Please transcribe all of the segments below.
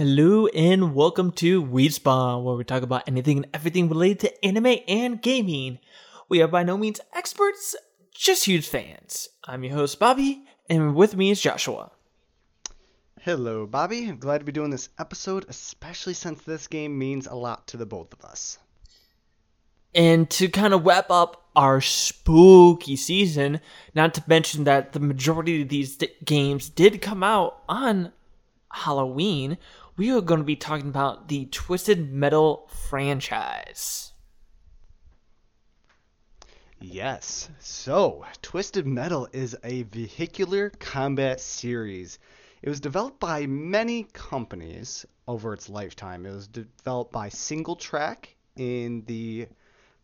Hello and welcome to Respawn, where we talk about anything and everything related to anime and gaming. We are by no means experts, just huge fans. I'm your host, Bobby, and with me is Joshua. Hello, Bobby. I'm glad to be doing this episode, especially since this game means a lot to the both of us. And to kind of wrap up our spooky season, not to mention that the majority of these d- games did come out on Halloween, we are going to be talking about the Twisted Metal franchise. Yes. So, Twisted Metal is a vehicular combat series. It was developed by many companies over its lifetime. It was developed by SingleTrac in the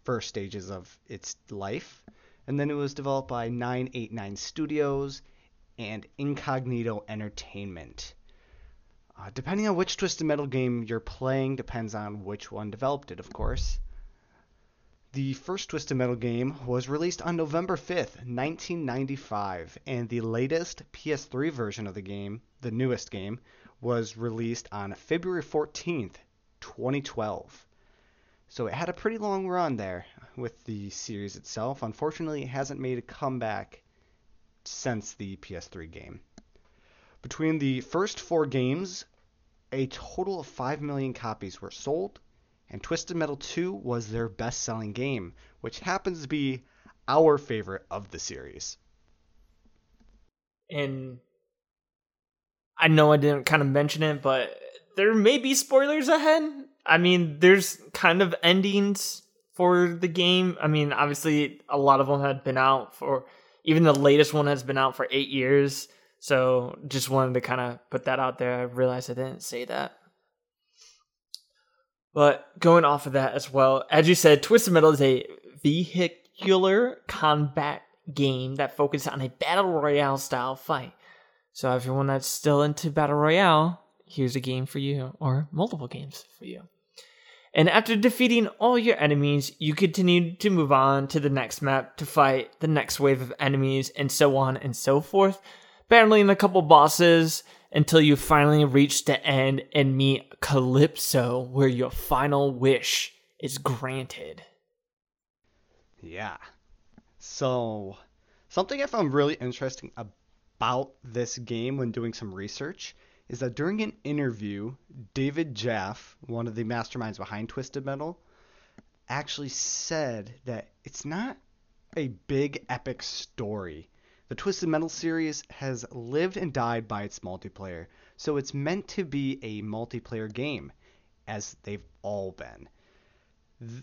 first stages of its life, and then it was developed by 989 Studios and Incognito Entertainment. Uh, depending on which Twisted Metal game you're playing, depends on which one developed it, of course. The first Twisted Metal game was released on November 5th, 1995, and the latest PS3 version of the game, the newest game, was released on February 14th, 2012. So it had a pretty long run there with the series itself. Unfortunately, it hasn't made a comeback since the PS3 game. Between the first four games, a total of 5 million copies were sold, and Twisted Metal 2 was their best selling game, which happens to be our favorite of the series. And I know I didn't kind of mention it, but there may be spoilers ahead. I mean, there's kind of endings for the game. I mean, obviously, a lot of them had been out for, even the latest one has been out for eight years. So just wanted to kind of put that out there. I realized I didn't say that. But going off of that as well, as you said, Twisted Metal is a vehicular combat game that focuses on a battle royale style fight. So everyone that's still into battle royale, here's a game for you, or multiple games for you. And after defeating all your enemies, you continue to move on to the next map to fight the next wave of enemies, and so on and so forth, battling a couple bosses until you finally reach the end and meet Calypso, where your final wish is granted. Yeah. So, something I found really interesting about this game when doing some research is that during an interview, David Jaffe, one of the masterminds behind Twisted Metal, actually said that it's not a big epic story. The Twisted Metal series has lived and died by its multiplayer, so it's meant to be a multiplayer game, as they've all been.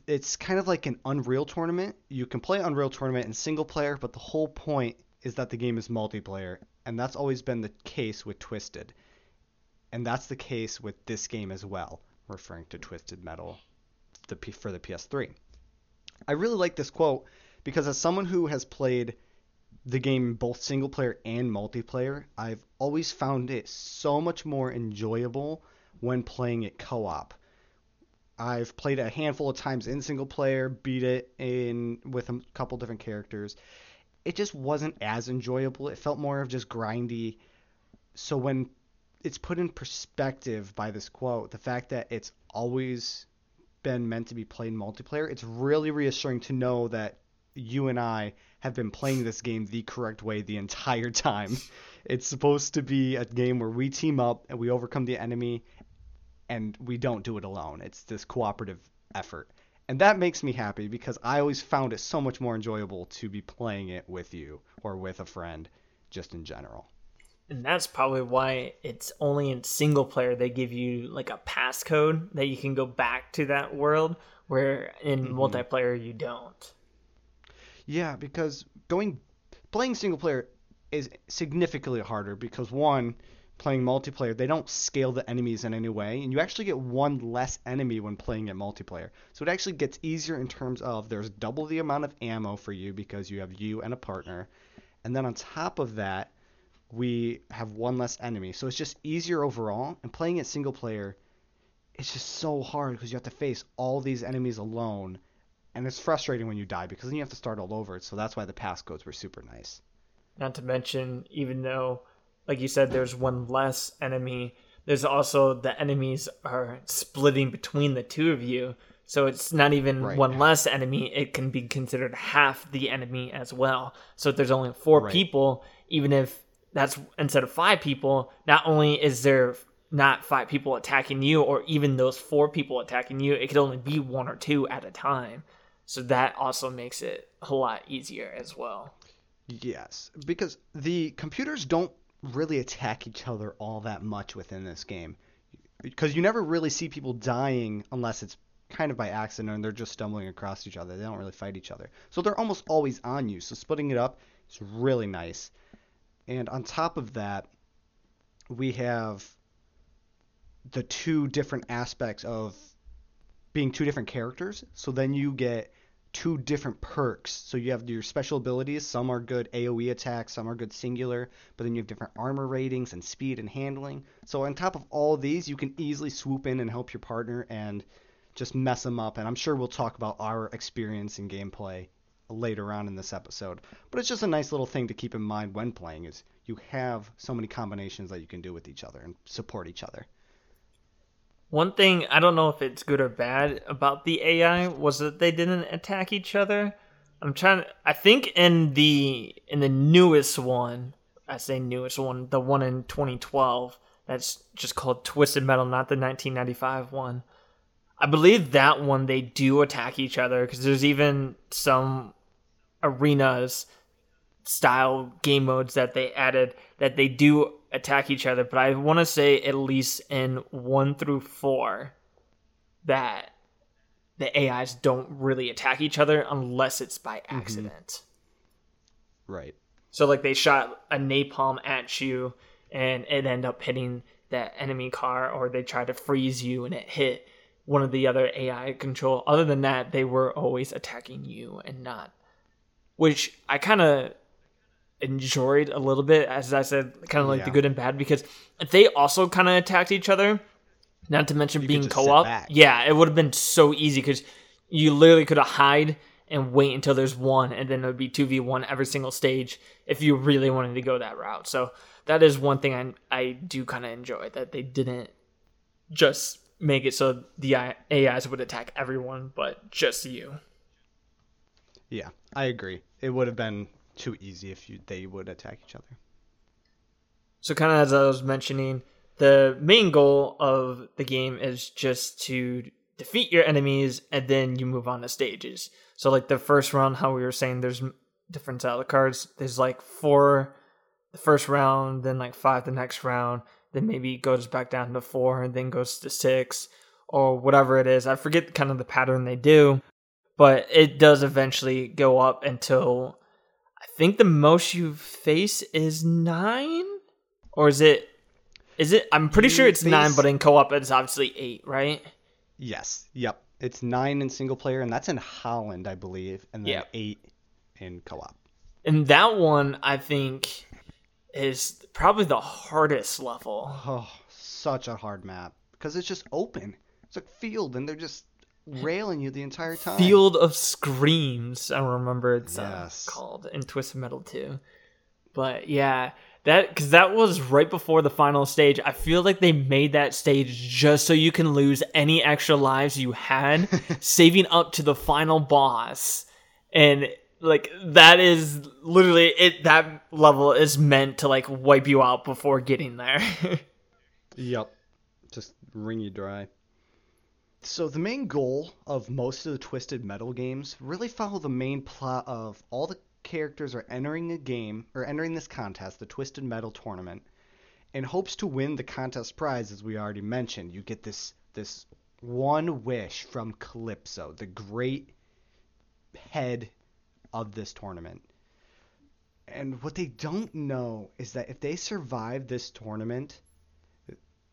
It's kind of like an Unreal Tournament. You can play Unreal Tournament in single player, but the whole point is that the game is multiplayer, and that's always been the case with Twisted. And that's the case with this game as well, referring to Twisted Metal for the PS3. I really like this quote because as someone who has played the game both single player and multiplayer, I've always found it so much more enjoyable when playing it co-op. I've played it a handful of times in single player, beat it in with a couple different characters. It just wasn't as enjoyable. It felt more of just grindy. So when it's put in perspective by this quote, the fact that it's always been meant to be played multiplayer, it's really reassuring to know that you and I have been playing this game the correct way the entire time. It's supposed to be a game where we team up and we overcome the enemy and we don't do it alone. It's this cooperative effort. And that makes me happy because I always found it so much more enjoyable to be playing it with you or with a friend just in general. And that's probably why it's only in single player they give you like a passcode that you can go back to that world where in mm-hmm. multiplayer you don't. Yeah, because going playing single player is significantly harder because one, playing multiplayer, they don't scale the enemies in any way, and you actually get one less enemy when playing it multiplayer. So it actually gets easier in terms of there's double the amount of ammo for you because you have you and a partner. And then on top of that, we have one less enemy. So it's just easier overall. And playing it single player, it's just so hard because you have to face all these enemies alone and it's frustrating when you die because then you have to start all over. So that's why the passcodes were super nice. Not to mention, even though, like you said, there's one less enemy, there's also the enemies are splitting between the two of you. So it's not even Right. one less enemy, it can be considered half the enemy as well. So if there's only four Right. people, even if that's instead of five people, not only is there not five people attacking you or even those four people attacking you, it could only be one or two at a time. So that also makes it a lot easier as well. Yes, because the computers don't really attack each other all that much within this game. Because you never really see people dying unless it's kind of by accident and they're just stumbling across each other. They don't really fight each other. So they're almost always on you. So splitting it up is really nice. And on top of that, we have the two different aspects of being two different characters. So then you get two different perks. So you have your special abilities. Some are good AoE attacks, some are good singular, but then you have different armor ratings and speed and handling. So on top of all these, you can easily swoop in and help your partner and just mess them up. And I'm sure we'll talk about our experience in gameplay later on in this episode. But it's just a nice little thing to keep in mind when playing is you have so many combinations that you can do with each other and support each other. One thing I don't know if it's good or bad about the AI was that they didn't attack each other. I'm trying to, I think in the in the newest one, I say newest one, the one in 2012 that's just called Twisted Metal, not the 1995 one. I believe that one they do attack each other because there's even some arenas style game modes that they added that they do attack each other, but I want to say at least in 1 through 4 that the AIs don't really attack each other unless it's by mm-hmm. accident. Right. So like they shot a napalm at you and it ended up hitting that enemy car or they tried to freeze you and it hit one of the other AI control. Other than that, they were always attacking you and not which I kind of enjoyed a little bit as I said kind of like the good and bad because if they also kind of attacked each other, not to mention could being co-op, yeah, it would have been so easy cuz you literally could have hide and wait until there's one and then it would be 2v1 every single stage if you really wanted to go that route. So that is one thing i, I do kind of enjoy that they didn't just make it so the ais would attack everyone but just you. Yeah, I agree. It would have been too easy if you they would attack each other. so kind of as i was mentioning the main goal of the game is just to defeat your enemies and then you move on to stages. So like the first round how we were saying there's different style of cards. There's like four the first round then like five the next round then maybe goes back down to four and then goes to six or whatever it is. I forget kind of the pattern they do but it does eventually go up until i think the most you face is nine or is it is it i'm pretty You sure it's nine but in co-op it's obviously eight right Yes. Yep. It's nine in single player, and that's in Holland, I believe, and then Yep. eight in co-op. and that one i think is probably the hardest level Oh, such a hard map because it's just open. It's a field, and they're just railing you the entire time. Field of Screams. I remember it's uh, called in Twisted Metal 2. But yeah, that because that was right before the final stage. I feel like they made that stage just so you can lose any extra lives you had, saving up to the final boss. And like that is literally it. That level is meant to like wipe you out before getting there. Yep. Just wring you dry. So the main goal of most of the Twisted Metal games really follow the main plot of all the characters are entering a game or entering this contest, the Twisted Metal tournament, in hopes to win the contest prize as we already mentioned. You get this this one wish from Calypso, the great head of this tournament. And what they don't know is that if they survive this tournament,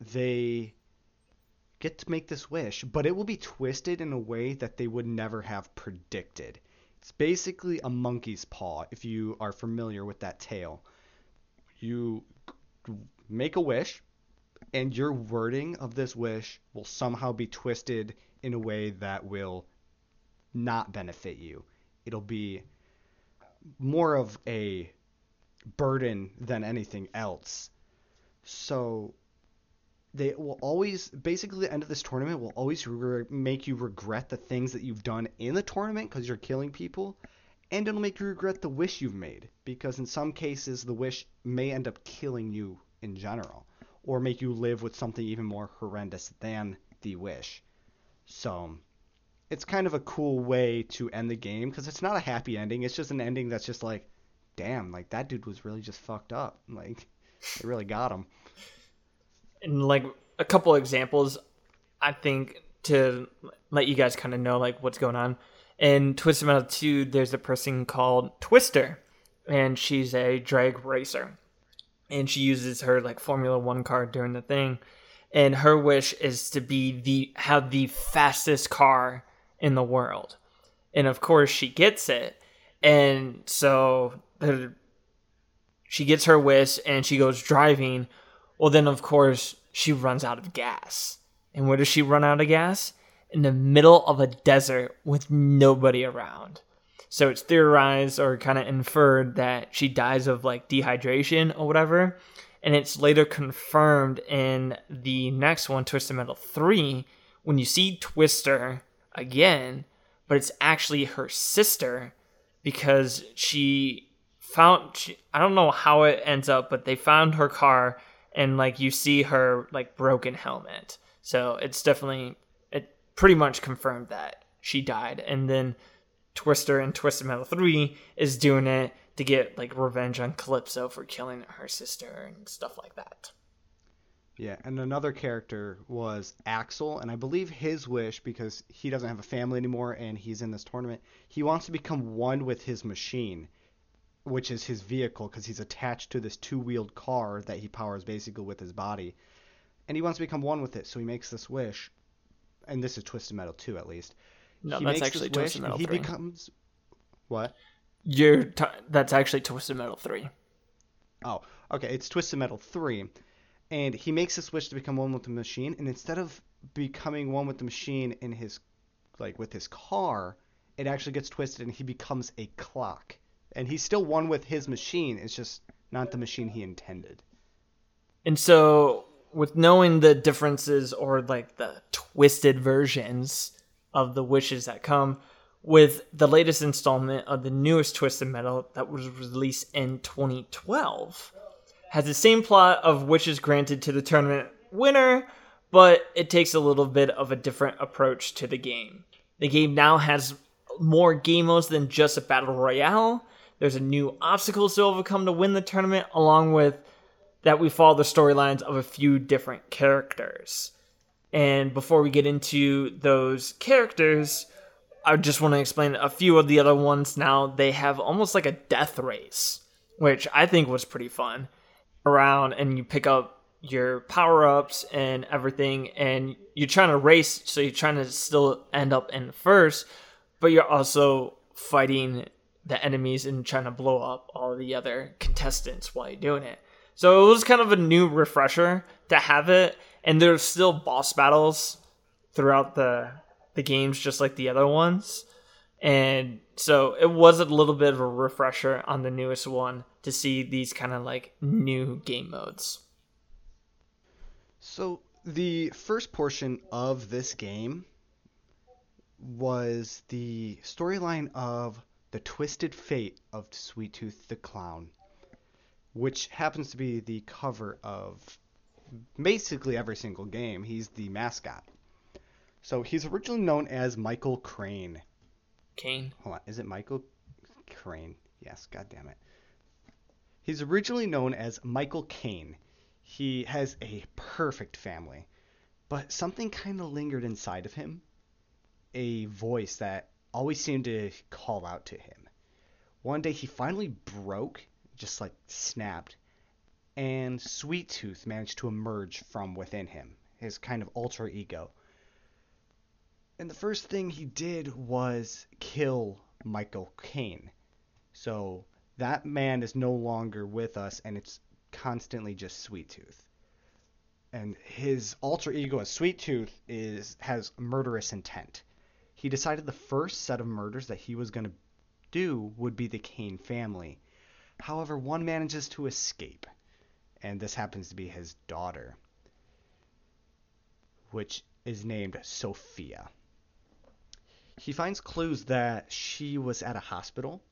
they get to make this wish, but it will be twisted in a way that they would never have predicted. It's basically a monkey's paw, if you are familiar with that tale. You make a wish, and your wording of this wish will somehow be twisted in a way that will not benefit you. It'll be more of a burden than anything else. So they will always basically the end of this tournament will always re- make you regret the things that you've done in the tournament because you're killing people and it'll make you regret the wish you've made because in some cases the wish may end up killing you in general or make you live with something even more horrendous than the wish. So it's kind of a cool way to end the game because it's not a happy ending it's just an ending that's just like damn like that dude was really just fucked up. Like it really got him and like a couple examples i think to let you guys kind of know like what's going on. In twisted metal 2 there's a person called twister and she's a drag racer. And she uses her like formula 1 car during the thing. And her wish is to be the have the fastest car in the world. And of course she gets it. And so she gets her wish and she goes driving well, then, of course, she runs out of gas. And where does she run out of gas? In the middle of a desert with nobody around. So it's theorized or kind of inferred that she dies of like dehydration or whatever. And it's later confirmed in the next one, Twisted Metal 3, when you see Twister again, but it's actually her sister because she found, she, I don't know how it ends up, but they found her car and like you see her like broken helmet. So it's definitely it pretty much confirmed that she died. And then Twister and Twisted Metal 3 is doing it to get like revenge on Calypso for killing her sister and stuff like that. Yeah, and another character was Axel, and I believe his wish, because he doesn't have a family anymore and he's in this tournament, he wants to become one with his machine which is his vehicle because he's attached to this two-wheeled car that he powers basically with his body, and he wants to become one with it. So he makes this wish, and this is Twisted Metal 2 at least. No, he that's actually Twisted Metal he 3. becomes what? You're t- that's actually Twisted Metal 3. Oh, okay. It's Twisted Metal 3. And he makes this wish to become one with the machine, and instead of becoming one with the machine in his like with his car, it actually gets twisted and he becomes a clock and he's still one with his machine. It's just not the machine he intended. And so, with knowing the differences or like the twisted versions of the wishes that come, with the latest installment of the newest Twisted Metal that was released in 2012, has the same plot of wishes granted to the tournament winner, but it takes a little bit of a different approach to the game. The game now has more game modes than just a battle royale there's a new obstacles to overcome to win the tournament, along with that we follow the storylines of a few different characters. And before we get into those characters, I just want to explain a few of the other ones now. They have almost like a death race, which I think was pretty fun. Around and you pick up your power ups and everything, and you're trying to race, so you're trying to still end up in first, but you're also fighting the enemies and trying to blow up all the other contestants while you're doing it. So it was kind of a new refresher to have it, and there's still boss battles throughout the the games, just like the other ones. And so it was a little bit of a refresher on the newest one to see these kind of like new game modes. So the first portion of this game was the storyline of the Twisted Fate of Sweet Tooth the Clown, which happens to be the cover of basically every single game. He's the mascot. So he's originally known as Michael Crane. Kane. Hold on, is it Michael Crane? Yes, god damn it. He's originally known as Michael Kane. He has a perfect family, but something kind of lingered inside of him. A voice that always seemed to call out to him. One day he finally broke, just like snapped, and Sweet Tooth managed to emerge from within him, his kind of alter ego. And the first thing he did was kill Michael Kane. So that man is no longer with us, and it's constantly just Sweet Tooth. And his alter ego as Sweet Tooth is has murderous intent he decided the first set of murders that he was going to do would be the Kane family. However, one manages to escape, and this happens to be his daughter. which is named Sophia. He finds clues that she was at a hospital,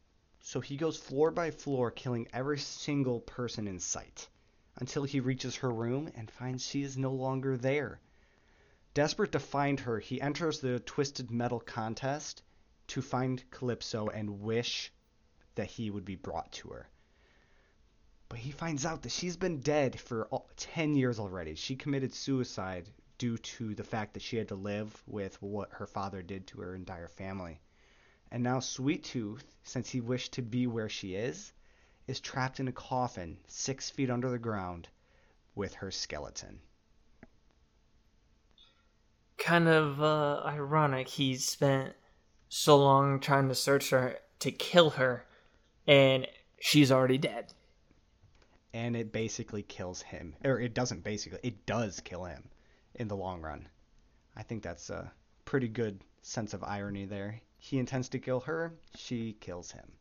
so he goes floor by floor, killing every single person in sight, until he reaches her room and finds she is no longer there. Desperate to find her, he enters the Twisted Metal contest to find Calypso and wish that he would be brought to her. But he finds out that she's been dead for 10 years already. She committed suicide due to the fact that she had to live with what her father did to her entire family. And now Sweet Tooth, since he wished to be where she is, is trapped in a coffin six feet under the ground with her skeleton. Kind of uh, ironic. He spent so long trying to search her to kill her, and she's already dead. And it basically kills him. Or it doesn't basically, it does kill him in the long run. I think that's a pretty good sense of irony there. He intends to kill her, she kills him.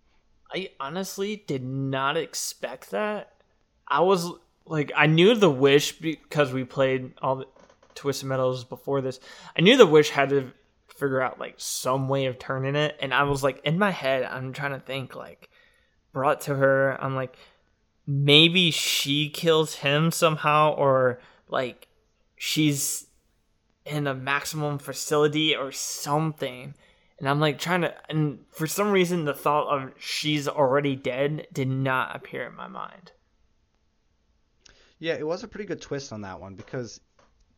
I honestly did not expect that. I was like, I knew the wish because we played all the Twisted Metals before this. I knew the wish had to figure out like some way of turning it, and I was like, in my head, I'm trying to think like, brought to her. I'm like, maybe she kills him somehow, or like she's in a maximum facility or something. And I'm like trying to, and for some reason, the thought of she's already dead did not appear in my mind. Yeah, it was a pretty good twist on that one because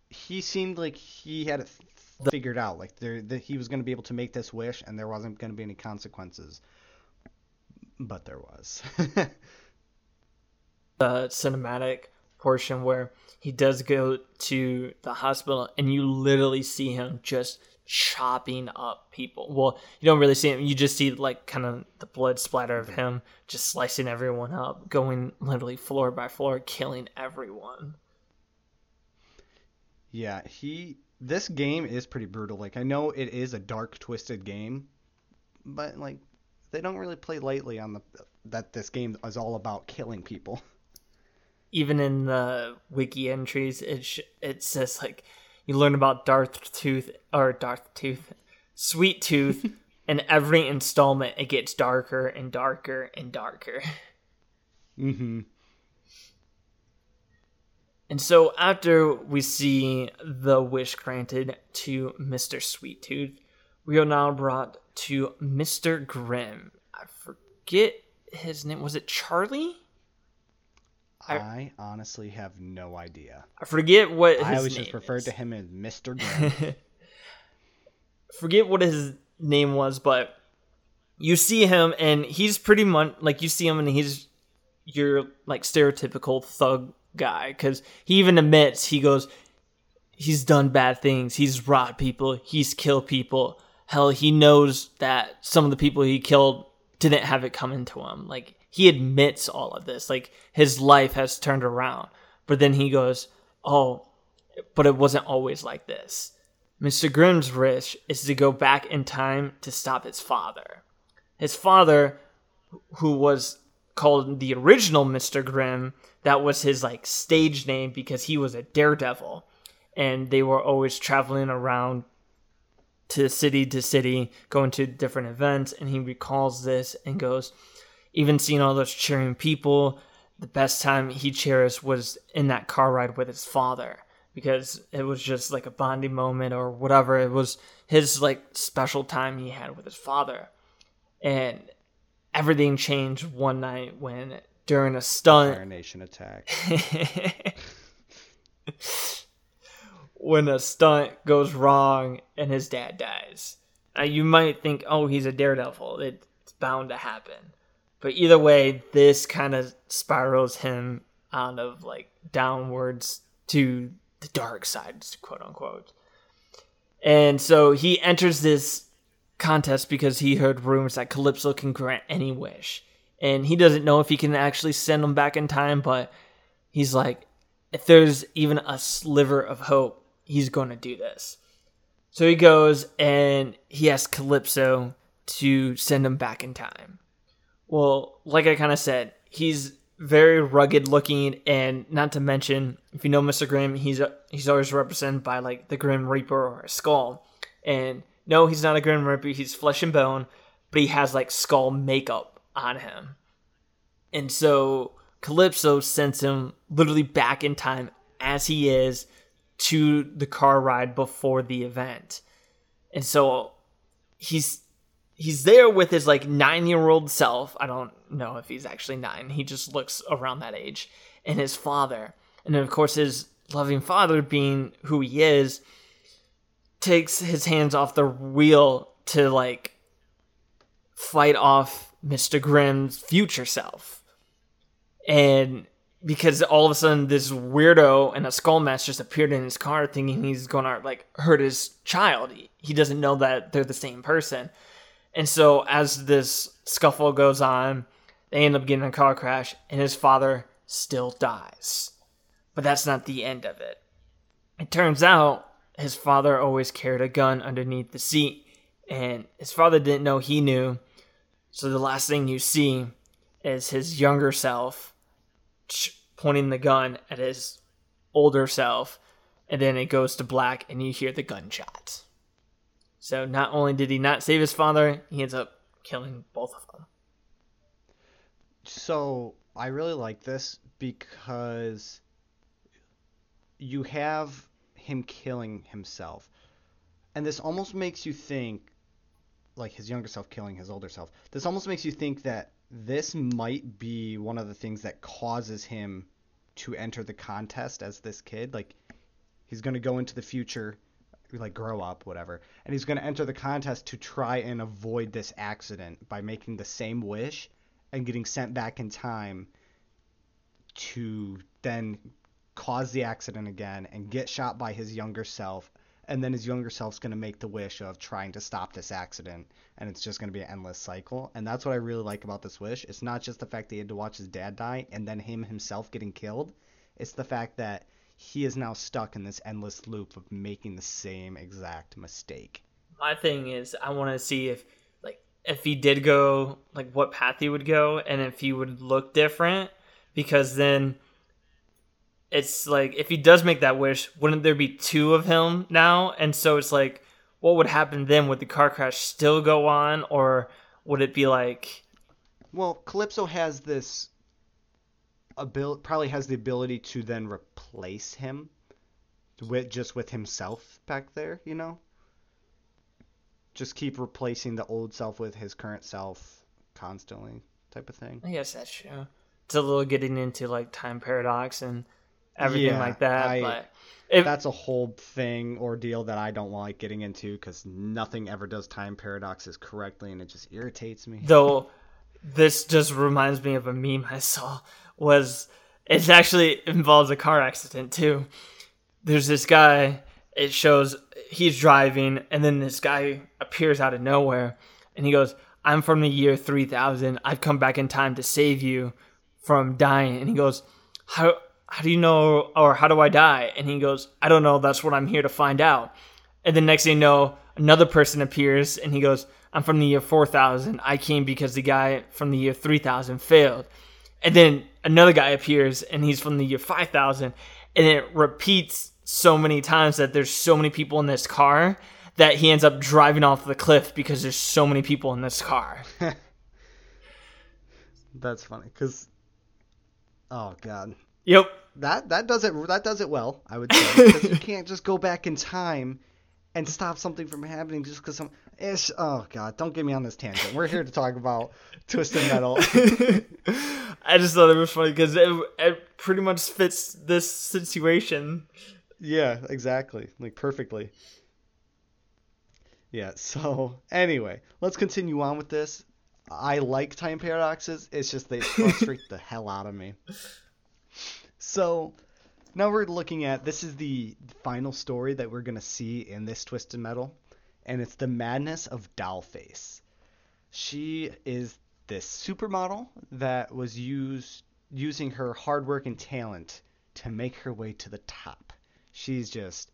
he seemed like he had it figured out, like there that he was going to be able to make this wish, and there wasn't going to be any consequences. But there was. the cinematic portion where he does go to the hospital and you literally see him just chopping up people. Well, you don't really see him. You just see like kind of the blood splatter of him just slicing everyone up, going literally floor by floor, killing everyone. Yeah, he this game is pretty brutal. Like I know it is a dark twisted game, but like they don't really play lightly on the that this game is all about killing people. even in the wiki entries, it sh- it says like you learn about Darth Tooth or Darth Tooth, Sweet Tooth, and every installment it gets darker and darker and darker. Mm-hmm. And so after we see the wish granted to Mr. Sweet Tooth, we are now brought to Mr. Grimm. I forget his name. Was it Charlie? I, honestly have no idea. I forget what I always just referred to him as Mr. Grimm. forget what his name was, but you see him and he's pretty much like you see him and he's your like stereotypical thug guy because he even admits he goes he's done bad things he's robbed people he's killed people hell he knows that some of the people he killed didn't have it coming to him like he admits all of this. Like his life has turned around. But then he goes, "Oh, but it wasn't always like this." Mr. Grimm's wish is to go back in time to stop his father. His father, who was called the original Mr. Grimm, that was his like stage name because he was a daredevil. And they were always traveling around to city to city, going to different events. And he recalls this and goes, even seeing all those cheering people, the best time he cherished was in that car ride with his father because it was just like a bonding moment or whatever. It was his like special time he had with his father. And everything changed one night when during a stunt Fire Nation attack. when a stunt goes wrong and his dad dies. Now you might think, oh, he's a daredevil. It's bound to happen. But either way, this kind of spirals him out of like downwards to the dark side, quote unquote. And so he enters this contest because he heard rumors that Calypso can grant any wish. And he doesn't know if he can actually send them back in time, but he's like, if there's even a sliver of hope, he's going to do this. So he goes and he asks Calypso to send him back in time. Well, like I kind of said, he's very rugged looking, and not to mention, if you know Mr. Grimm, he's he's always represented by like the Grim Reaper or a skull. And no, he's not a Grim Reaper; he's flesh and bone, but he has like skull makeup on him. And so Calypso sends him literally back in time as he is to the car ride before the event. And so he's he's there with his like nine year old self. I don't know if he's actually nine. He just looks around that age. And his father. And then of course his loving father, being who he is, takes his hands off the wheel to like fight off Mr. Grimm's future self. And because all of a sudden this weirdo and a skull mask just appeared in his car thinking he's gonna like hurt his child. He doesn't know that they're the same person. And so as this scuffle goes on, they end up getting a car crash and his father still dies. But that's not the end of it. It turns out his father always carried a gun underneath the seat and his father didn't know he knew. So the last thing you see is his younger self pointing the gun at his older self, and then it goes to black, and you hear the gunshot. So not only did he not save his father, he ends up killing both of them. So I really like this because you have him killing himself. And this almost makes you think like his younger self killing his older self. This almost makes you think that this might be one of the things that causes him to enter the contest as this kid. Like he's going to go into the future, like grow up, whatever, and he's going to enter the contest to try and avoid this accident by making the same wish and getting sent back in time to then cause the accident again and get shot by his younger self and then his younger self's going to make the wish of trying to stop this accident and it's just going to be an endless cycle. And that's what i really like about this wish. It's not just the fact that he had to watch his dad die and then him himself getting killed. It's the fact that he is now stuck in this endless loop of making the same exact mistake. My thing is i want to see if like if he did go like what path he would go and if he would look different because then it's like if he does make that wish, wouldn't there be two of him now? And so it's like, what would happen then? Would the car crash still go on, or would it be like? Well, Calypso has this ability, probably has the ability to then replace him with just with himself back there. You know, just keep replacing the old self with his current self constantly, type of thing. I guess that's true. It's a little getting into like time paradox and everything yeah, like that. I, but if, that's a whole thing ordeal that I don't like getting into because nothing ever does time paradoxes correctly, and it just irritates me. Though this just reminds me of a meme I saw. Was it actually involves a car accident too? There's this guy. It shows he's driving, and then this guy appears out of nowhere, and he goes, "I'm from the year 3000. I've come back in time to save you from dying." And he goes, "How?" How do you know or how do I die? And he goes, I don't know, that's what I'm here to find out. And the next thing you know, another person appears and he goes, I'm from the year 4000. I came because the guy from the year 3000 failed. And then another guy appears and he's from the year 5000. And it repeats so many times that there's so many people in this car that he ends up driving off the cliff because there's so many people in this car. That's funny because, oh god, Yep. That that does it that does it well, I would say. Because you can't just go back in time and stop something from happening just because some ish. Oh god, don't get me on this tangent. We're here to talk about Twisted Metal. I just thought it was funny because it, it pretty much fits this situation. Yeah, exactly, like perfectly. Yeah. So anyway, let's continue on with this. I like time paradoxes. It's just they frustrate the hell out of me. So now we're looking at this is the final story that we're gonna see in this Twisted Metal, and it's the madness of Dollface. She is this supermodel that was used using her hard work and talent to make her way to the top. She's just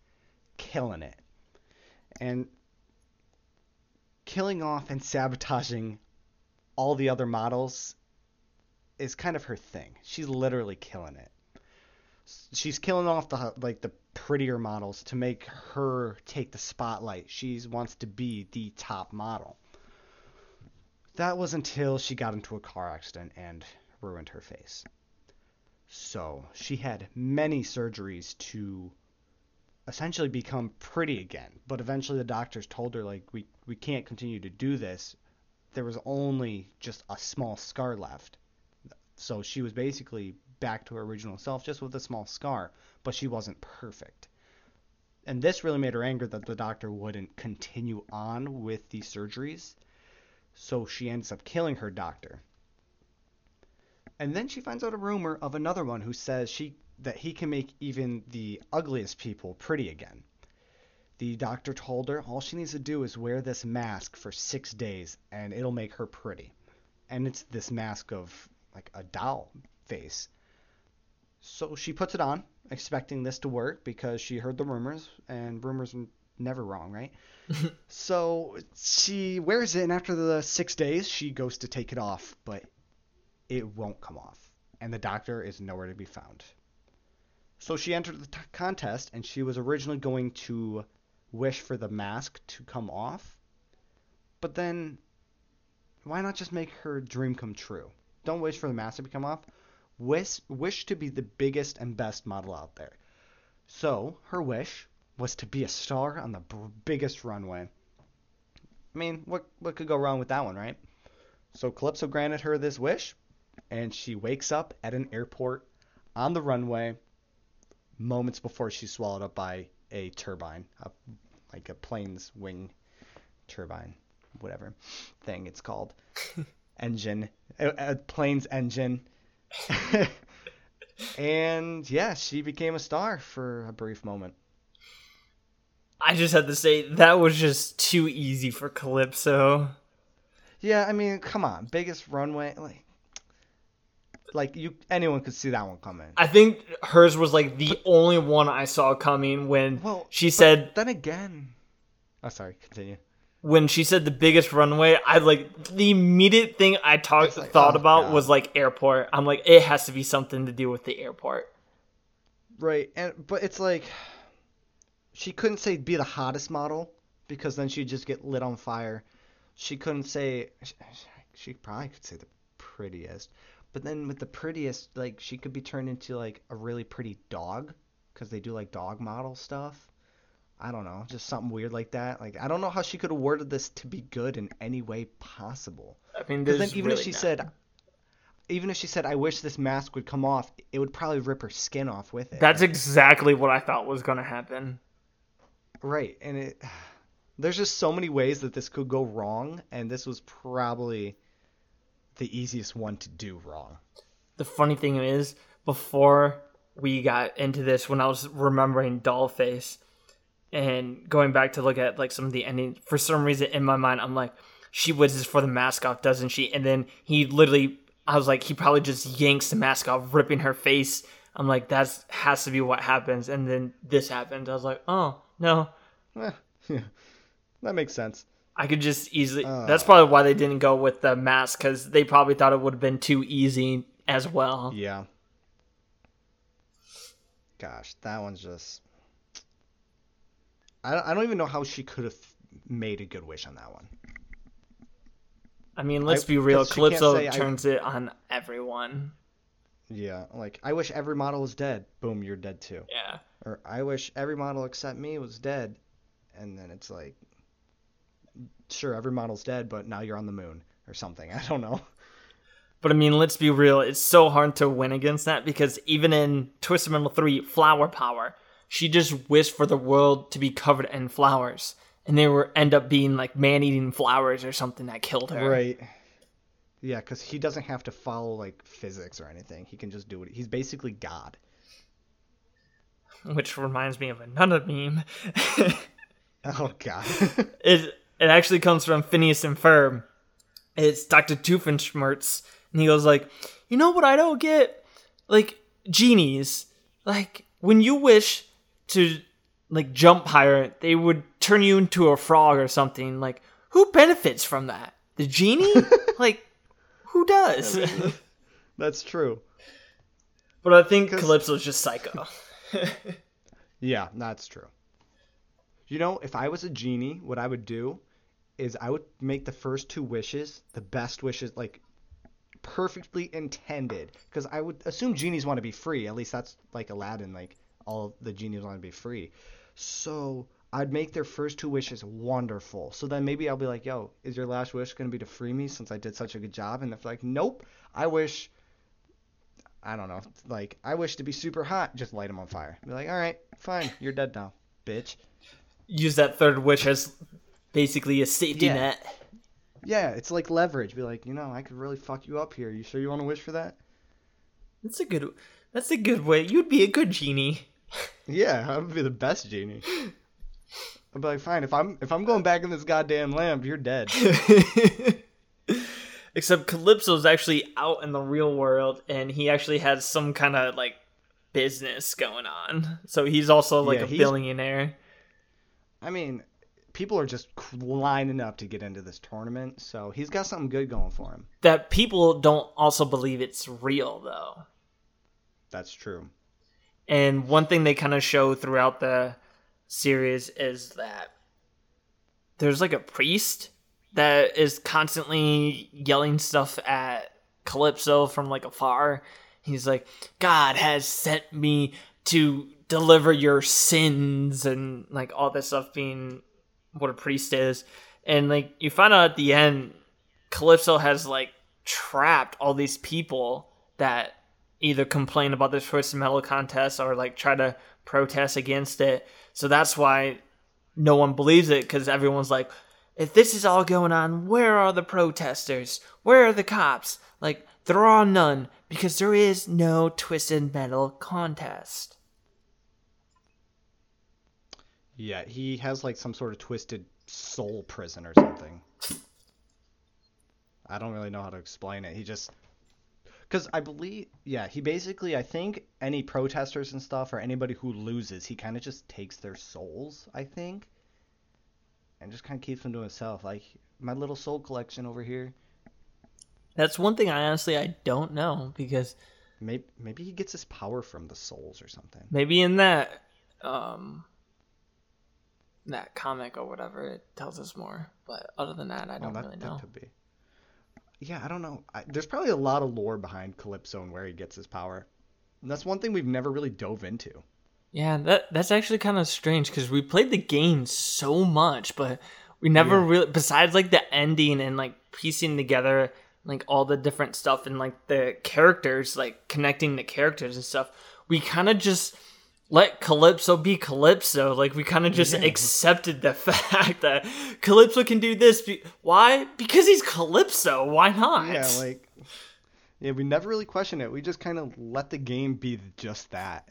killing it. And killing off and sabotaging all the other models is kind of her thing. She's literally killing it. She's killing off the like the prettier models to make her take the spotlight. She wants to be the top model. That was until she got into a car accident and ruined her face. So she had many surgeries to essentially become pretty again. But eventually the doctors told her like we we can't continue to do this. There was only just a small scar left. So she was basically back to her original self just with a small scar, but she wasn't perfect. And this really made her angry that the doctor wouldn't continue on with these surgeries. So she ends up killing her doctor. And then she finds out a rumor of another one who says she that he can make even the ugliest people pretty again. The doctor told her all she needs to do is wear this mask for six days and it'll make her pretty. And it's this mask of like a doll face. So she puts it on, expecting this to work because she heard the rumors, and rumors never wrong, right? so she wears it, and after the six days, she goes to take it off, but it won't come off, and the doctor is nowhere to be found. So she entered the t- contest, and she was originally going to wish for the mask to come off, but then why not just make her dream come true? Don't wish for the mask to come off. Wish, wish to be the biggest and best model out there. So her wish was to be a star on the b- biggest runway. I mean, what what could go wrong with that one, right? So Calypso granted her this wish, and she wakes up at an airport on the runway moments before she's swallowed up by a turbine, a, like a plane's wing turbine, whatever thing it's called, engine, a, a plane's engine. and yeah, she became a star for a brief moment. I just had to say that was just too easy for Calypso. Yeah, I mean, come on, biggest runway, like, like you, anyone could see that one coming. I think hers was like the only one I saw coming when Well, she said Then again, oh sorry, continue. When she said the biggest runway. I like the immediate thing I talked like, thought oh, about God. was like airport. I'm like it has to be something to do with the airport. Right, and but it's like she couldn't say be the hottest model because then she'd just get lit on fire. She couldn't say she probably could say the prettiest, but then with the prettiest, like she could be turned into like a really pretty dog because they do like dog model stuff. I don't know, just something weird like that. Like I don't know how she could have worded this to be good in any way possible. I mean, Because then even really if she said, even if she said, "I wish this mask would come off," it would probably rip her skin off with it. that's exactly what I thought was gonna happen. Right, and it there's just so many ways that this could go wrong, and this was probably the easiest one to do wrong. The funny thing is, before we got into this, when I was remembering Dollface and going back to look at like some of the ending for some reason in my mind, I'm like, she wishes for the mask off, doesn't she? And then he literally, I was like, he probably just yanks the mask off, ripping her face. I'm like, that's has to be what happens. And then this happened. I was like, oh no, Eh, yeah, that makes sense. I could just easily. Uh. that's probably why they didn't go with the mask because they probably thought it would have been too easy as well. Yeah. Gosh, that one's just. I don't, I don't even know how she could have made a good wish on that one. I mean, let's I- be real. Calypso say I- turns it on everyone. Yeah, like I wish every model was dead. Boom, you're dead too. Yeah. Or I wish every model except me was dead, and then it's like, sure, every model's dead, but now you're on the moon or something. I don't know. But I mean, let's be real. It's so hard to win against that because even in Twisted Metal 3 Flower Power, she just wished for the world to be covered in flowers. And they were end up being like man eating flowers or something that killed her. Right. Yeah, because he doesn't have to follow like physics or anything. He can just do it. He's basically God. Which reminds me of another meme. Oh God. it it actually comes from Phineas and Ferb. It's Dr. Doofenshmirtz, and he goes like, "You know what I don't get? Like genies. Like when you wish to like jump higher, they would turn you into a frog or something. Like who benefits from that? The genie? like who does? That's true. But I think 'Cause- Calypso's just psycho. Yeah, that's true. You know, if I was a genie, what I would do is I would make the first two wishes the best wishes, like perfectly intended. Because I would assume genies want to be free. At least that's like Aladdin. Like all the genies want to be free. So I'd make their first two wishes wonderful. So then maybe I'll be like, "Yo, is your last wish gonna be to free me since I did such a good job?" And if they're like, "Nope, I wish." I don't know. Like, I wish to be super hot. Just light them on fire. Be like, all right, fine, you're dead now, bitch. Use that third wish as basically a safety Yeah. net. Yeah, it's like leverage. Be like, you know, I could really fuck you up here. You sure you want to wish for that? That's a good. That's a good way. You'd be a good genie. Yeah, I would be the best genie. I'd be like, fine. If I'm if I'm going back in this goddamn lamp, you're dead. Except Calypso's actually out in the real world, and he actually has some kind of like business going on. So he's also like Yeah, a billionaire. I mean, people are just lining up to get into this tournament, so he's got something good going for him. That people don't also believe it's real though. That's true. And one thing they kind of show throughout the series is that there's like a priest that is constantly yelling stuff at Calypso from like afar. He's like, God has sent me to deliver your sins and like all this stuff being what a priest is. And like you find out at the end, Calypso has like trapped all these people that either complain about this Twisted Metal contest or like try to protest against it. So that's why no one believes it because everyone's like, if this is all going on, where are the protesters? Where are the cops? Like, there are none because there is no Twisted Metal contest. Yeah, he has like some sort of twisted soul prison or something. I don't really know how to explain it. He just because I believe, yeah, he basically, I think any protesters and stuff or anybody who loses, he kind of just takes their souls, I think, and just kind of keeps them to himself. Like my little soul collection over here. That's one thing I honestly I don't know because Maybe maybe he gets his power from the souls or something. maybe in that um that comic or whatever it tells us more. But other than that, I don't that, really that know. could be. Yeah, I don't know. I, there's probably a lot of lore behind Calypso and where he gets his power. And that's one thing we've never really dove into. Yeah, that that's actually kind of strange because we played the game so much, but we never Yeah. really, besides like the ending and like piecing together like all the different stuff and like the characters, like connecting the characters and stuff, we kind of just let Calypso be Calypso. Like we kind of just Yeah. accepted the fact that Calypso can do this. Be- Why? Because he's Calypso. Why not? Yeah, like yeah, we never really questioned it. We just kind of let the game be just that.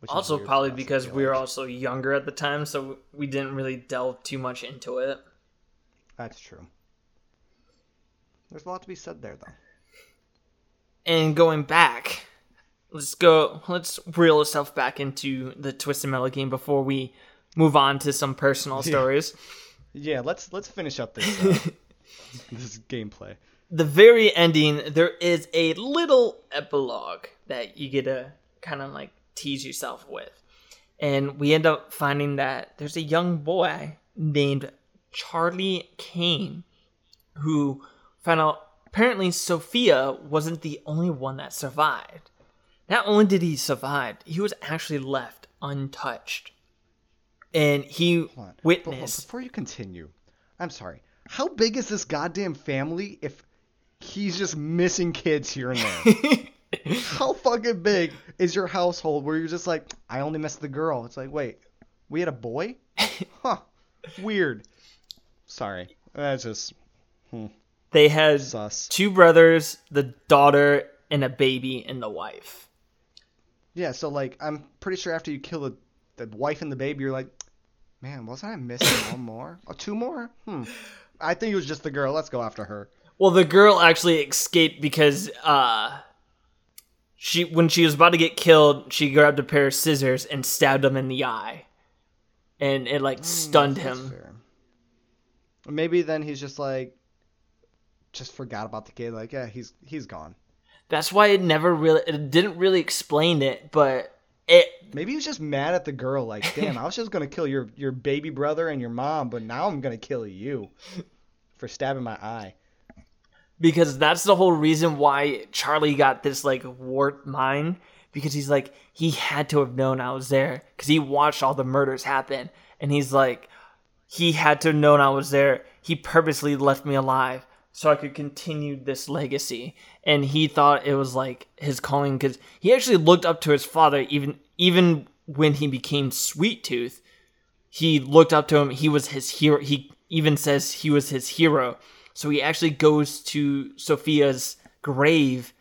Which also probably because we were like. also younger at the time, so we didn't really delve too much into it. That's true. There's a lot to be said there, though. and going back let's go let's reel ourselves back into the twisted metal game before we move on to some personal stories. Yeah, let's let's finish up this uh, this gameplay. the very ending there is a little epilogue that you get to kind of like tease yourself with. And we end up finding that there's a young boy named charlie kane who found out apparently sophia wasn't the only one that survived not only did he survive he was actually left untouched and he Hold. But- but witnessed before you continue, I'm sorry. How big is this goddamn family if he's just missing kids here and there? How fucking big is your household where you're just like, I only missed the girl? It's like, wait, we had a boy? Huh. Weird. Sorry. That's just hmm. they had sus. two brothers, the daughter, and a baby, and the wife. Yeah, so like, I'm pretty sure after you kill the, the wife and the baby, you're like, man, wasn't I missing one more? Oh, two more? Hmm. I think it was just the girl. Let's go after her. Well, the girl actually escaped because uh, she when she was about to get killed, she grabbed a pair of scissors and stabbed him in the eye, and it like stunned That's him. fair. Maybe then he's just like just forgot about the kid. Like, yeah, he's he's gone. That's why it never really it didn't really explain it, but it Maybe he was just mad at the girl. Like, damn, I was just gonna kill your your baby brother and your mom, but now I'm gonna kill you for stabbing my eye. because that's the whole reason why Charlie got this like warped mind because he's like he had to have known I was there because he watched all the murders happen and he's like he had to have known I was there. He purposely left me alive so I could continue this legacy and he thought it was like his calling because he actually looked up to his father even even when he became Sweet Tooth. He looked up to him. He was his hero. He even says he was his hero. So he actually goes to Sophia's grave,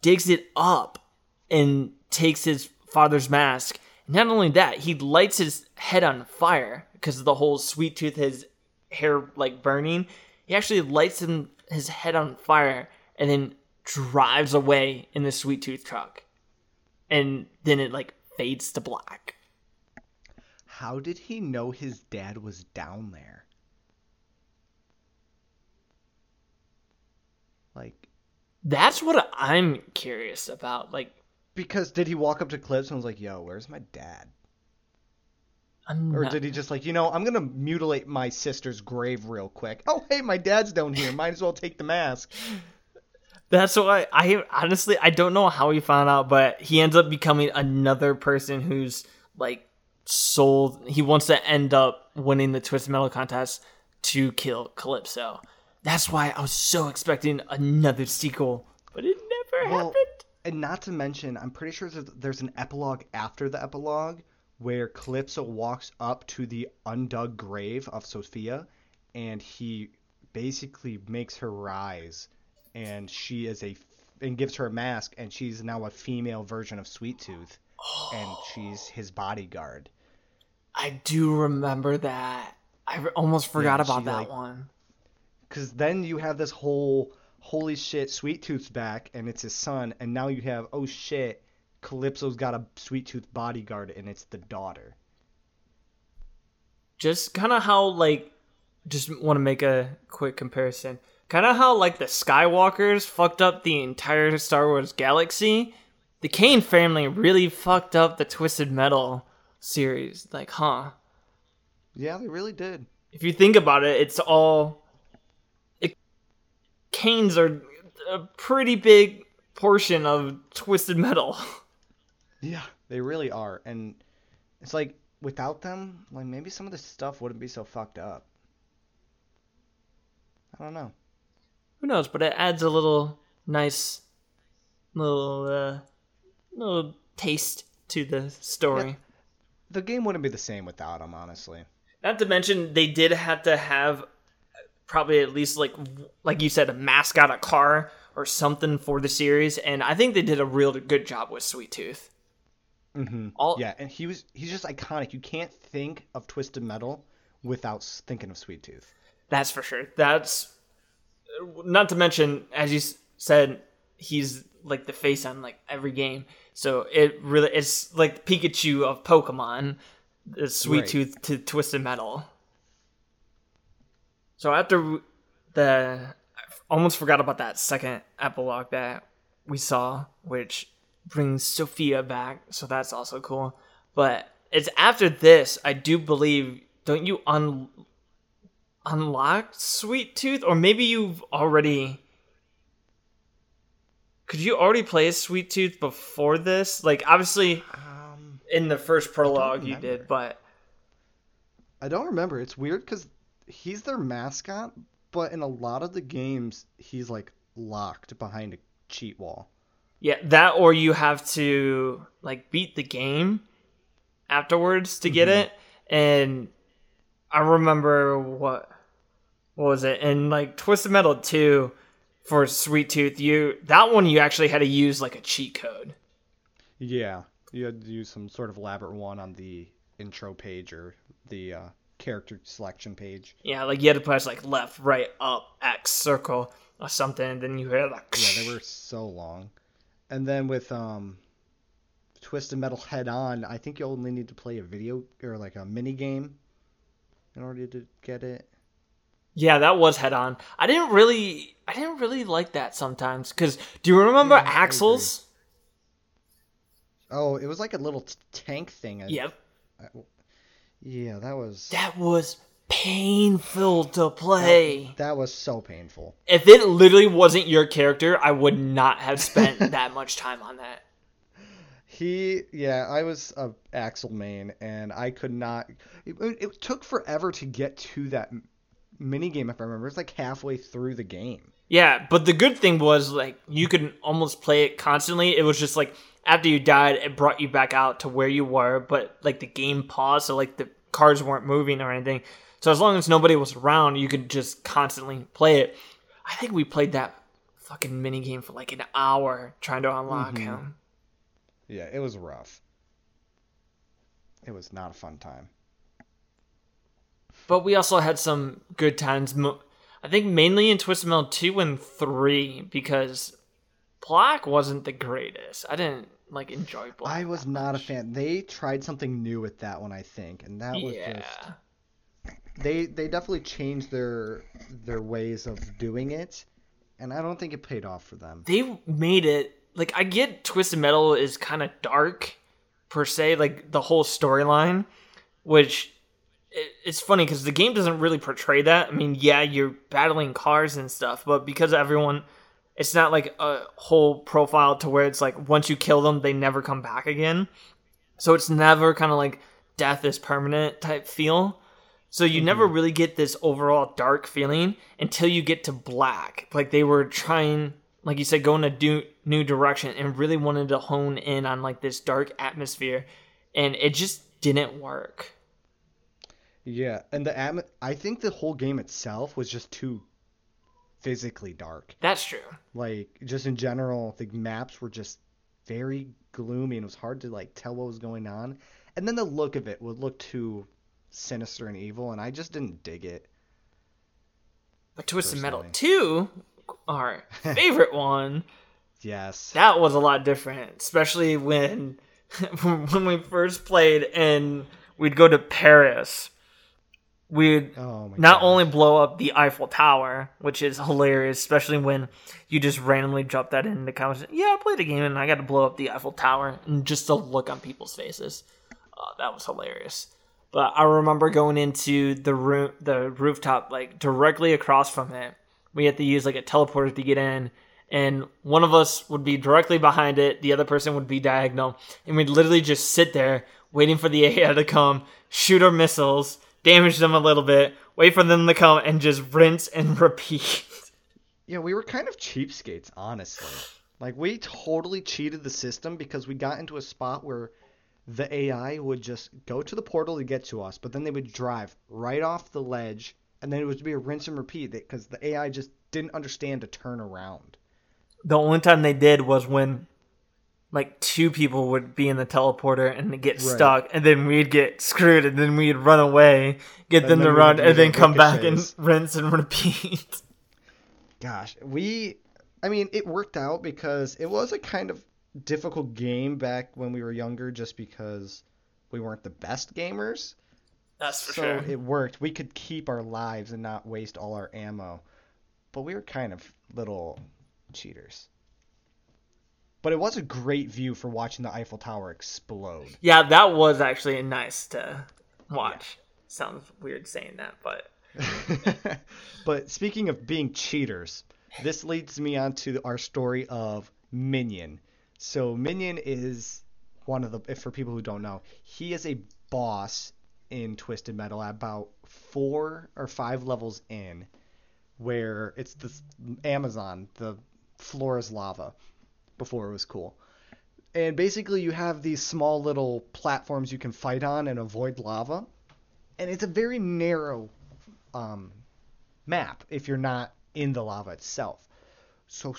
digs it up, and takes his father's mask. Not only that, he lights his head on fire because the whole sweet tooth, his hair like burning. He actually lights him, his head on fire and then drives away in the sweet tooth truck. And then it like fades to black. How did he know his dad was down there? Like, That's what I'm curious about. Like, because did he walk up to Clips and was like, "Yo, where's my dad?" I'm Or not- did he just like, you know, I'm gonna mutilate my sister's grave real quick. Oh, hey, my dad's down here. Might as well take the mask. That's why I honestly I don't know how he found out, but he ends up becoming another person who's like sold. He wants to end up winning the Twisted Metal contest to kill Calypso. That's why I was so expecting another sequel, but it never Well, happened. And not to mention, I'm pretty sure there's- there's an epilogue after the epilogue where Calypso walks up to the undug grave of Sophia and he basically makes her rise and she is a and gives her a mask and she's now a female version of Sweet Tooth and she's his bodyguard. I do remember that. I almost forgot Yeah, about that like- one. Cause then you have this whole holy shit, Sweet Tooth's back and it's his son, and now you have oh shit, Calypso's got a Sweet Tooth bodyguard and it's the daughter. just kind of how like just want to make a quick comparison kind of how like the skywalkers fucked up the entire star wars galaxy the kane family really fucked up the twisted metal series like huh Yeah, they really did. if you think about it it's all it, Kanes are a pretty big portion of twisted metal Yeah, they really are, and it's like without them, like maybe some of this stuff wouldn't be so fucked up. I don't know. who knows but it adds a little nice little uh little taste to the story Yeah. The game wouldn't be the same without them, honestly. not to mention they did have to have probably at least like like you said a mascot a car or something for the series and i think they did a real good job with sweet tooth hmm all Yeah, and he was he's just iconic. You can't think of Twisted Metal without thinking of Sweet Tooth. that's for sure that's not to mention as you said he's like the face on like every game so it really it's like pikachu of pokemon the sweet Right. tooth to twisted metal so after the I almost forgot about that second epilogue that we saw which brings sophia back so that's also cool but it's after this i do believe don't you un unlock Sweet Tooth, or maybe you've already. Could you already play Sweet Tooth before this? Like, obviously, Um, in the first prologue you did, but I don't remember. It's weird because he's their mascot, but in a lot of the games, he's like locked behind a cheat wall. Yeah, that or you have to like beat the game afterwards to get it. And I remember what what was it? And like Twisted Metal 2 for Sweet Tooth, you that one you actually had to use like a cheat code. Yeah, you had to use some sort of elaborate one on the intro page or the uh, character selection page. Yeah, like you had to press like left, right, up, X, circle, or something, and then you hear like Yeah, they were so long. And then with um, Twisted Metal Head On, I think you only need to play a video or like a mini game in order to get it. Yeah, that was head on. I didn't really, I didn't really like that sometimes. Cause do you remember Yeah, I Axel's? Oh, it was like a little t- tank thing. I- Yep. Yeah, that was That was painful to play. that was so painful. If it literally wasn't your character, I would not have spent that much time on that. He, yeah, I was a Axel main, and I could not. It, it took forever to get to that mini game. If I remember, it's like halfway through the game. Yeah, but the good thing was like you could almost play it constantly. It was just like after you died, it brought you back out to where you were, but like the game paused, so like the cards weren't moving or anything. So as long as nobody was around, you could just constantly play it. I think we played that fucking mini game for like an hour trying to unlock Mhm. him. Yeah, it was rough. It was not a fun time. But we also had some good times. I think mainly in Twisted Metal 2 and 3 because Black wasn't the greatest. I didn't like enjoy Black. I was not a fan. They tried something new with that one, I think, and that was Yeah. just they they definitely changed their their ways of doing it, and I don't think it paid off for them. They made it like I get Twisted Metal is kind of dark per se, like the whole storyline, which it, it's funny because the game doesn't really portray that. I mean, yeah, you're battling cars and stuff, but because everyone, it's not like a whole profile to where it's like once you kill them, they never come back again. So it's never kind of like death is permanent type feel. So you never mm-hmm. really get this overall dark feeling until you get to black. Like they were trying, like you said, go in a do- new direction and really wanted to hone in on like this dark atmosphere, and it just didn't work. Yeah, and the atmo- I think the whole game itself was just too physically dark. That's true. Like just in general, the maps were just very gloomy and it was hard to like tell what was going on. And then the look of it would look too sinister and evil, and I just didn't dig it. But Twisted Metal 2, our favorite one, Yes. that was a lot different, especially when when we first played and we'd go to Paris. We'd Oh not gosh. only blow up the Eiffel Tower, which is hilarious, especially when you just randomly drop that in the comments. Yeah, I played a game and I got to blow up the Eiffel Tower, and just the look on people's faces, uh, that was hilarious. But I remember going into the room, the rooftop, like directly across from it. We had to use like a teleporter to get in, and one of us would be directly behind it, the other person would be diagonal, and we'd literally just sit there waiting for the AI to come, shoot our missiles, damage them a little bit, wait for them to come, and just rinse and repeat. Yeah, we were kind of cheapskates, honestly. Like we totally cheated the system because we got into a spot where the AI would just go to the portal to get to us, but then they would drive right off the ledge, and then it would be a rinse and repeat because the AI just didn't understand to turn around. The only time they did was when like two people would be in the teleporter and get Right. stuck and then we'd get screwed and then we'd run away, get And them to run and then come back and rinse and repeat. Gosh, we I mean, it worked out because it was a kind of difficult game back when we were younger just because we weren't the best gamers. That's for so sure. it worked. We could keep our lives and not waste all our ammo. But we were kind of little cheaters. But it was a great view for watching the Eiffel Tower explode. Yeah, that was actually nice to watch. Sounds weird saying that, but but speaking of being cheaters, this leads me on to our story of Minion. So Minion is one of the if for people who don't know, he is a boss in Twisted Metal about 4 or 5 levels in where it's the Amazon, the floor is lava before it was cool. And basically you have these small little platforms you can fight on and avoid lava. And it's a very narrow um, map if you're not in the lava itself. So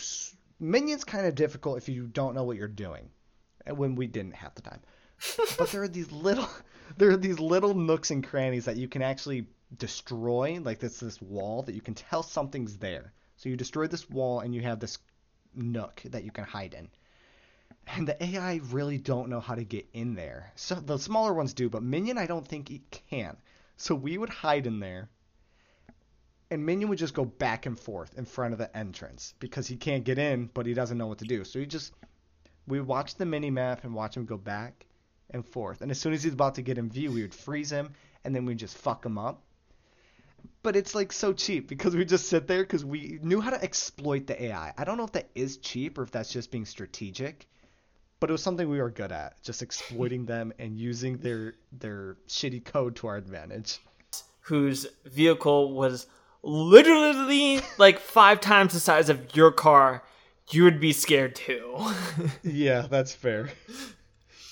Minion's kind of difficult if you don't know what you're doing. And when we didn't have the time. but there are these little there are these little nooks and crannies that you can actually destroy. Like this this wall that you can tell something's there. So you destroy this wall and you have this nook that you can hide in. And the AI really don't know how to get in there. So the smaller ones do, but Minion I don't think it can. So we would hide in there and Minion would just go back and forth in front of the entrance because he can't get in, but he doesn't know what to do. So he just we watch the mini map and watch him go back and forth. And as soon as he's about to get in view, we would freeze him and then we'd just fuck him up. But it's like so cheap because we just sit there because we knew how to exploit the AI. I don't know if that is cheap or if that's just being strategic, but it was something we were good at, just exploiting them and using their their shitty code to our advantage. Whose vehicle was literally like five times the size of your car, you would be scared too. yeah, that's fair.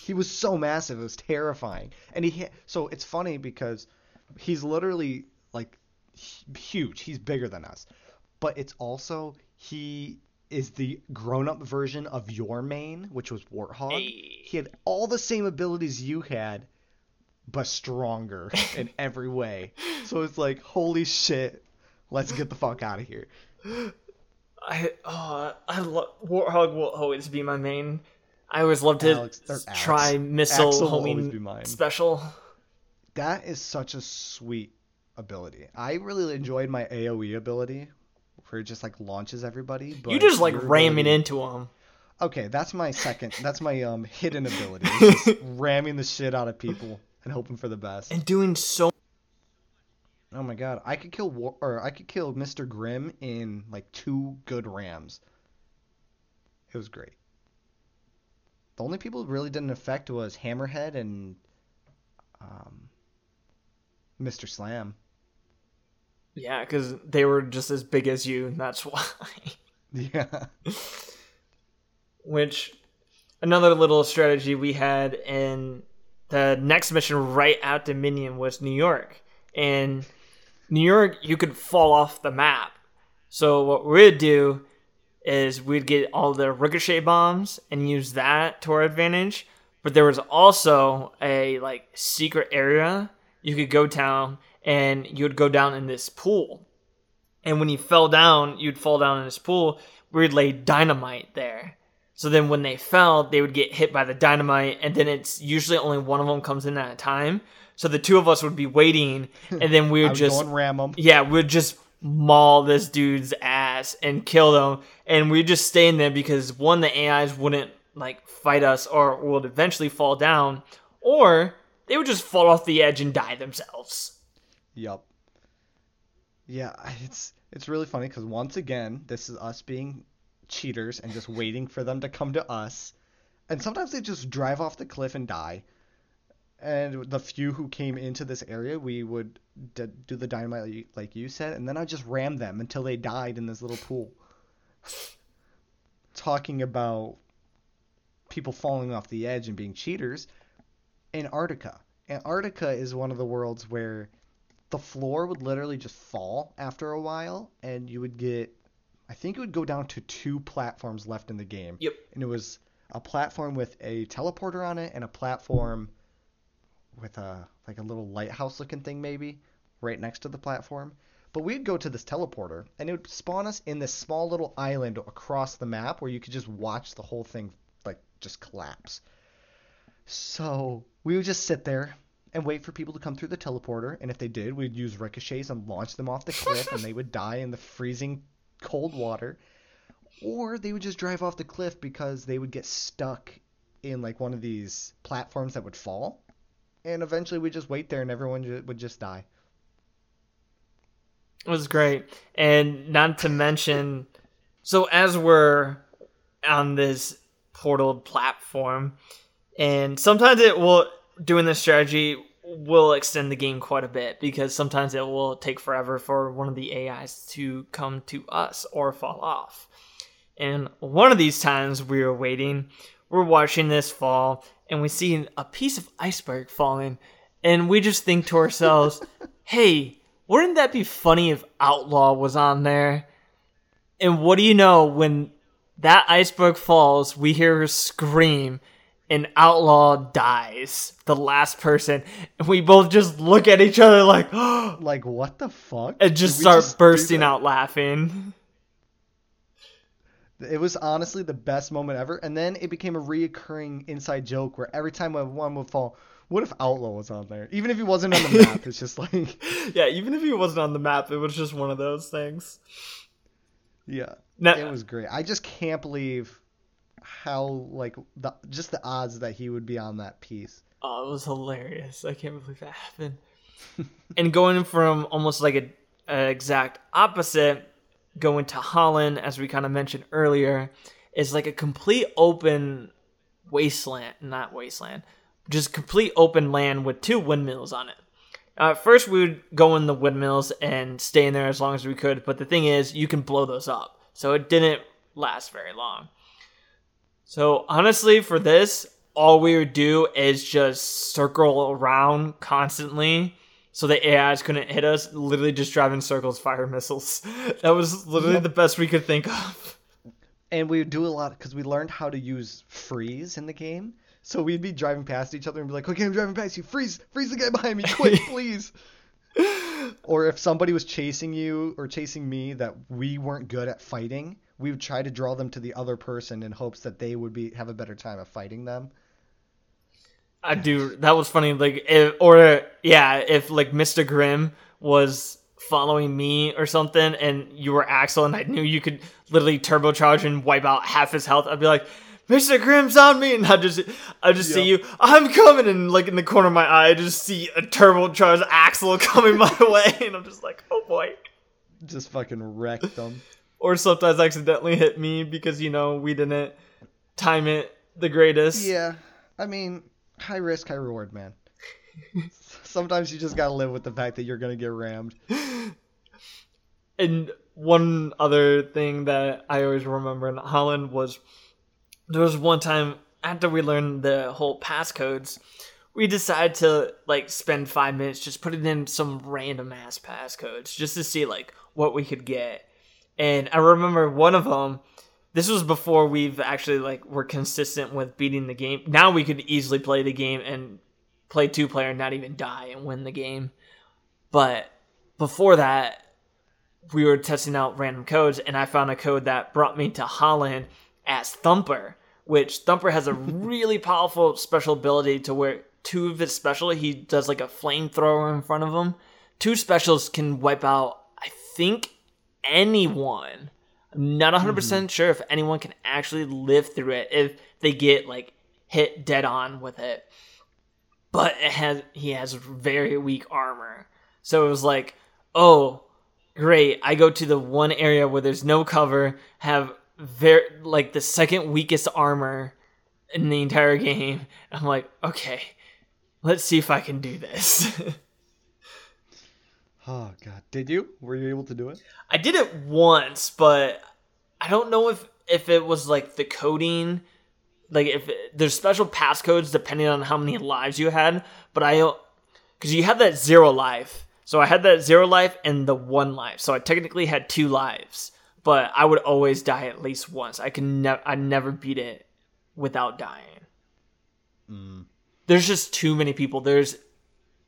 He was so massive, it was terrifying. And he so it's funny because he's literally like huge. He's bigger than us. But it's also he is the grown-up version of your main, which was Warthog. Hey. He had all the same abilities you had, but stronger in every way. So it's like, holy shit, let's get the fuck out of here. I oh I love Warthog will always be my main. I always love to Alex- or Axe. try missile Axe will always be homing special. That is such a sweet ability. I really enjoyed my AoE ability, where it just like launches everybody. But you just like ramming into them. Okay, that's my second. That's my um hidden ability. Just ramming the shit out of people and hoping for the best. and doing so Oh my god, I could kill War- or I could kill Mr. Grimm in like two good rams. It was great. The only people it really didn't affect was Hammerhead and um, Mr. Slam. yeah, because they were just as big as you, and that's why. Yeah. Which another little strategy we had in the next mission right out Dominion was New York. And New York, you could fall off the map. So what we'd do is we'd get all the ricochet bombs and use that to our advantage. But there was also a like secret area you could go down and you would go down in this pool. And when you fell down, you'd fall down in this pool. We'd lay dynamite there. So then when they fell, they would get hit by the dynamite, and then it's usually only one of them comes in at a time. So the two of us would be waiting, and then we would just ram them. yeah, we'd just maul this dude's ass and kill them, and we'd just stay in there because one, the AIs wouldn't like fight us or would eventually fall down, or they would just fall off the edge and die themselves. Yup. Yeah, it's it's really funny because once again, this is us being cheaters and just waiting for them to come to us. And sometimes they just drive off the cliff and die. And the few who came into this area, we would d- do the dynamite like you, said, and then I just ram them until they died in this little pool. Talking about people falling off the edge and being cheaters, Antarctica. Antarctica is one of the worlds where the floor would literally just fall after a while, and you would get, I think it would go down to two platforms left in the game. Yep. And it was a platform with a teleporter on it, and a platform with a like a little lighthouse looking thing maybe right next to the platform. But we'd go to this teleporter, and it would spawn us in this small little island across the map where you could just watch the whole thing like just collapse. So we would just sit there and wait for people to come through the teleporter, and if they did, we'd use ricochets and launch them off the cliff, and they would die in the freezing cold water. Or they would just drive off the cliff because they would get stuck in like one of these platforms that would fall, and eventually we'd just wait there, and everyone ju- would just die. It was great. And not to mention, so as we're on this portal platform, and sometimes it will, doing this strategy will extend the game quite a bit because sometimes it will take forever for one of the AIs to come to us or fall off. And one of these times we were waiting, we're watching this fall, and we see a piece of iceberg falling, and we just think to ourselves, hey, wouldn't that be funny if Outlaw was on there? And what do you know when that iceberg falls, we hear her scream and Outlaw dies, the last person, and we both just look at each other like Like what the fuck? and just start do bursting out laughing. It was honestly the best moment ever, and then it became a reoccurring inside joke where every time one would fall, What if Outlaw was on there? Even if he wasn't on the map, it's just like yeah, even if he wasn't on the map, it was just one of those things. yeah, Now, it was great. I just can't believe how like the just the odds that he would be on that piece. Oh, it was hilarious. I can't believe that happened. and going from almost like a, a exact opposite, going to Holland, as we kind of mentioned earlier, is like a complete open wasteland, not wasteland, just complete open land with two windmills on it. Uh, first, we would go in the windmills and stay in there as long as we could, but the thing is, you can blow those up. So it didn't last very long. So honestly, for this, all we would do is just circle around constantly so the AIs couldn't hit us, literally just driving circles, fire missiles. That was literally the best we could think of. And we would do a lot because we learned how to use freeze in the game. So we'd be driving past each other and be like, "Okay, I'm driving past you. Freeze, freeze the guy behind me, quick, please." or if somebody was chasing you or chasing me that we weren't good at fighting, we would try to draw them to the other person in hopes that they would be have a better time of fighting them. I do. That was funny. Like, if, or yeah, if like Mr. Grimm was following me or something, and you were Axel, and I knew you could literally turbocharge and wipe out half his health, I'd be like, "Mr. Grimm's on me," and I just, I just see you. I'm coming, and like in the corner of my eye, I just see a turbocharged Axel coming my way, and I'm just like, "Oh boy." Just fucking wrecked them. Or sometimes accidentally hit me because you know we didn't time it the greatest. Yeah, I mean, high risk, high reward, man. Sometimes you just gotta live with the fact that you're gonna get rammed. And one other thing that I always remember in Holland was there was one time after we learned the whole passcodes, we decided to like spend five minutes just putting in some random ass passcodes just to see like what we could get. And I remember one of them. This was before we've actually like were consistent with beating the game. Now we could easily play the game and play two player and not even die and win the game. But before that, we were testing out random codes, and I found a code that brought me to Holland as Thumper, which Thumper has a really powerful special ability to where two of his special, he does like a flamethrower in front of him. Two specials can wipe out, I think, anyone. I'm not 100% hmm. percent sure if anyone can actually live through it if they get like hit dead on with it. But it has he has very weak armor. So it was like, "Oh, great. I go to the one area where there's no cover, have very like the second weakest armor in the entire game." I'm like, "Okay. Let's see if I can do this." Oh god, did you? Were you able to do it? I did it once, but I don't know if if it was like the coding, like if it, there's special passcodes depending on how many lives you had. But I, because you had that zero life, so I had that zero life and the one life, so I technically had two lives. But I would always die at least once. I can never, I never beat it without dying. Mm. There's just too many people. There's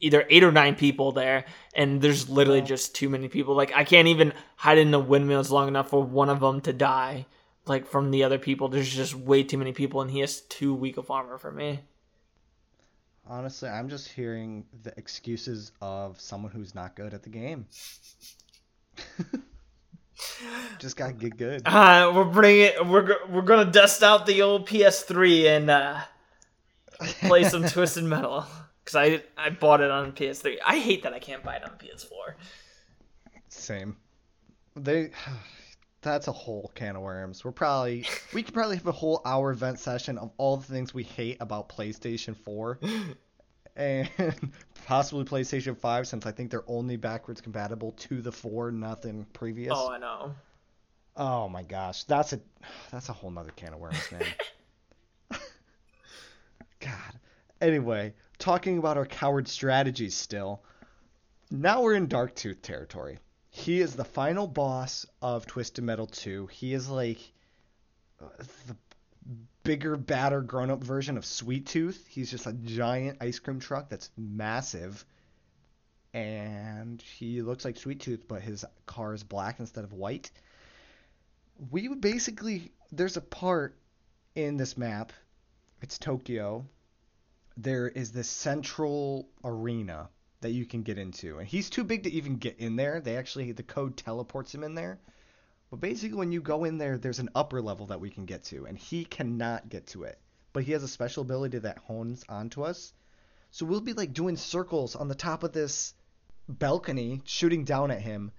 either eight or nine people there, and there's literally just too many people. Like I can't even hide in the windmills long enough for one of them to die. Like from the other people, there's just way too many people, and he has too weak of armor for me. Honestly, I'm just hearing the excuses of someone who's not good at the game. just gotta get good. Uh, we're bringing we're we're gonna dust out the old PS3 and uh, play some Twisted Metal because I I bought it on PS3. I hate that I can't buy it on PS4. Same. They. That's a whole can of worms. We're probably we could probably have a whole hour event session of all the things we hate about PlayStation 4 and possibly PlayStation 5 since I think they're only backwards compatible to the 4, nothing previous. Oh, I know. Oh my gosh, that's a that's a whole nother can of worms, man. God. Anyway, talking about our coward strategies still. Now we're in Darktooth territory. He is the final boss of Twisted Metal 2. He is like uh, the bigger, badder, grown-up version of Sweet Tooth. He's just a giant ice cream truck that's massive. And he looks like Sweet Tooth, but his car is black instead of white we basically there's a part in this map it's tokyo there is this central arena that you can get into, and he's too big to even get in there. They actually the code teleports him in there. But basically, when you go in there, there's an upper level that we can get to, and he cannot get to it. But he has a special ability that hones onto us. So we'll be like doing circles on the top of this balcony, shooting down at him.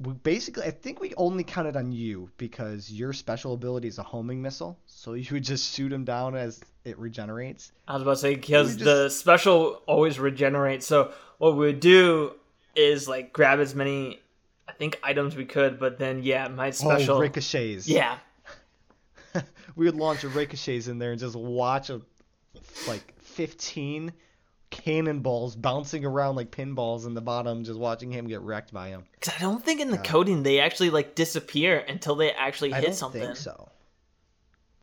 We basically, I think we only counted on you because your special ability is a homing missile. So you would just shoot him down as it regenerates. I was about to say because just- the special always regenerates. So what we would do is like grab as many, I think items we could, but then yeah, my oh, special. Oh, ricochets. yeah, we would launch a ricochets in there and just watch a like 15 cannonballs bouncing around like pinballs in the bottom, just watching him get wrecked by them. because I don't think in the coding they actually like disappear until they actually I hit don't something. think so.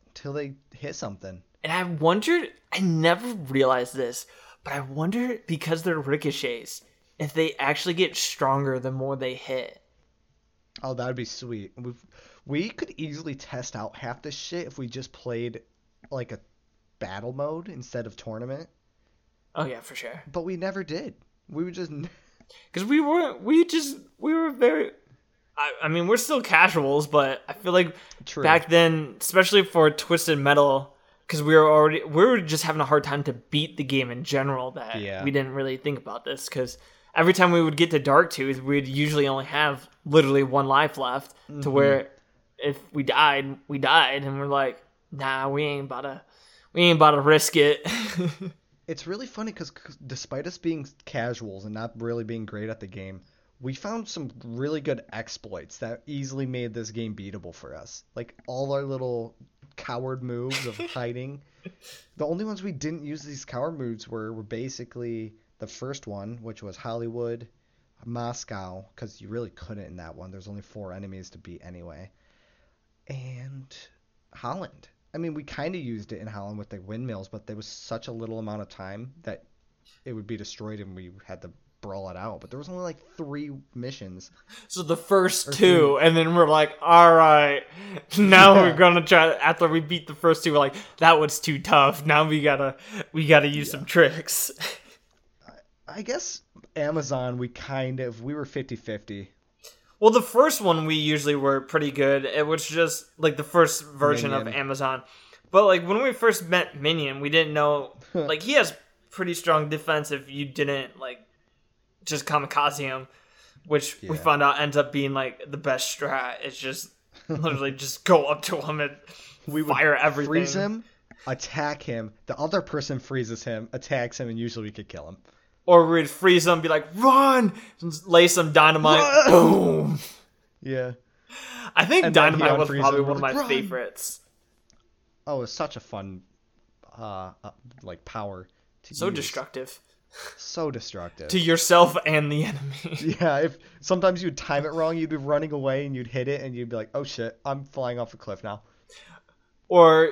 Until they hit something. And I wondered, I never realized this, but I wonder because they're ricochets, if they actually get stronger the more they hit. Oh, that'd be sweet. We we could easily test out half this shit if we just played like a battle mode instead of tournament, Oh yeah, for sure. but we never did. We were just Because we were, we just, we were very. I, I mean, we're still casuals, but I feel like True. back then, especially for Twisted Metal, because we were already, we were just having a hard time to beat the game in general. That Yeah. we didn't really think about this because every time we would get to Dark Tooth, we'd usually only have literally one life left. Mm-hmm. To where if we died, we died, and we're like, nah, we ain't about to, we ain't about to risk it. It's really funny because despite us being casuals and not really being great at the game, we found some really good exploits that easily made this game beatable for us. Like all our little coward moves of hiding. The only ones we didn't use these coward moves were, were basically the first one, which was Hollywood, Moscow, because you really couldn't in that one. There's only four enemies to beat anyway, and Holland. I mean, we kind of used it in Holland with the windmills, but there was such a little amount of time that it would be destroyed and we had to brawl it out. But there was only like three missions. So the first two, and then we're like, all right, now Yeah. we're gonna try. After we beat the first two, we're like, that was too tough. Now we gotta, we gotta use some tricks. I guess Amazon, we kind of we were 50-50. Well, the first one we usually were pretty good. It was just like the first version of Amazon. But like when we first met Minion, we didn't know like he has pretty strong defense if you didn't like just kamikaze him, which we found out ends up being like the best strat. It's just literally just go up to him and We would fire everything. freeze him, attack him. The other person freezes him, attacks him, and usually we could kill him. Or we'd freeze him, be like, run! Lay some dynamite. Run! Boom! Yeah. I think And dynamite was probably one of my "Run!" favorites. Oh, it's such a fun, uh, uh like power. To So use. destructive. So destructive. To yourself and the enemy. Yeah, if sometimes you'd time it wrong, you'd be running away and you'd hit it and you'd be like, "Oh shit, I'm flying off a cliff now." or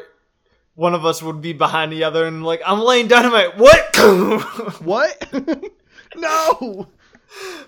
one of us would be behind the other and like, I'm laying dynamite. What? What? no.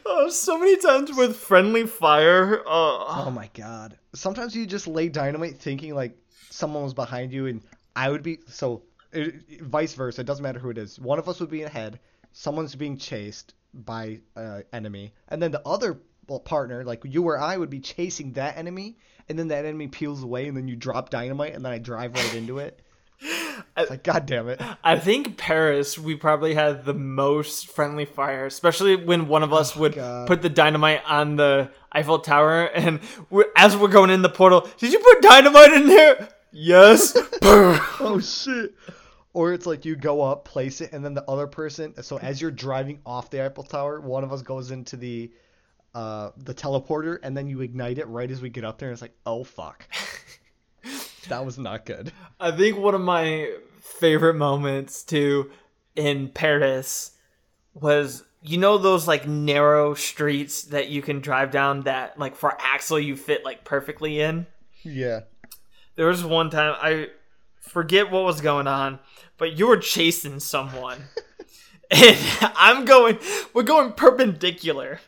oh, so many times with friendly fire. Oh Oh, my god. Sometimes you just lay dynamite thinking like someone was behind you and I would be so it, it- vice versa, it doesn't matter who it is. One of us would be ahead, someone's being chased by uh, enemy, and then the other partner, like you or I would be chasing that enemy, and then that enemy peels away and then you drop dynamite and then I drive right into it. It's like god damn it. I think Paris, we probably had the most friendly fire, especially when one of us would Oh God. put the dynamite on the Eiffel Tower. And we're, as we're going in the portal, did you put dynamite in there? Yes. oh shit. Or it's like you go up, place it, and then the other person. So as you're driving off the Eiffel Tower, one of us goes into the uh, the teleporter, and then you ignite it right as we get up there, and it's like, oh fuck, that was not good. I think one of my favorite moments too in Paris was you know those like narrow streets that you can drive down that like for Axel you fit like perfectly in. Yeah. There was one time I forget what was going on, but you were chasing someone. and I'm going we're going perpendicular.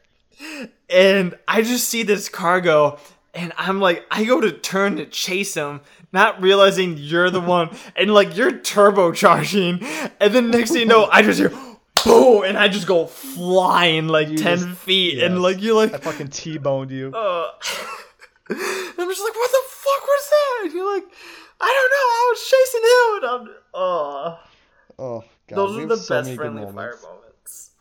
And I just see this car go and I'm like, I go to turn to chase him, not realizing you're the one, and like you're turbocharging, and then next thing you know, I just hear boom, and I just go flying like You ten just- feet, and like you're like, I fucking T-boned you. uh, I'm just like, what the fuck was that? And you're like, I don't know, I was chasing him, and I'm, uh, Oh god, those are the so best friendly fire moments. moments.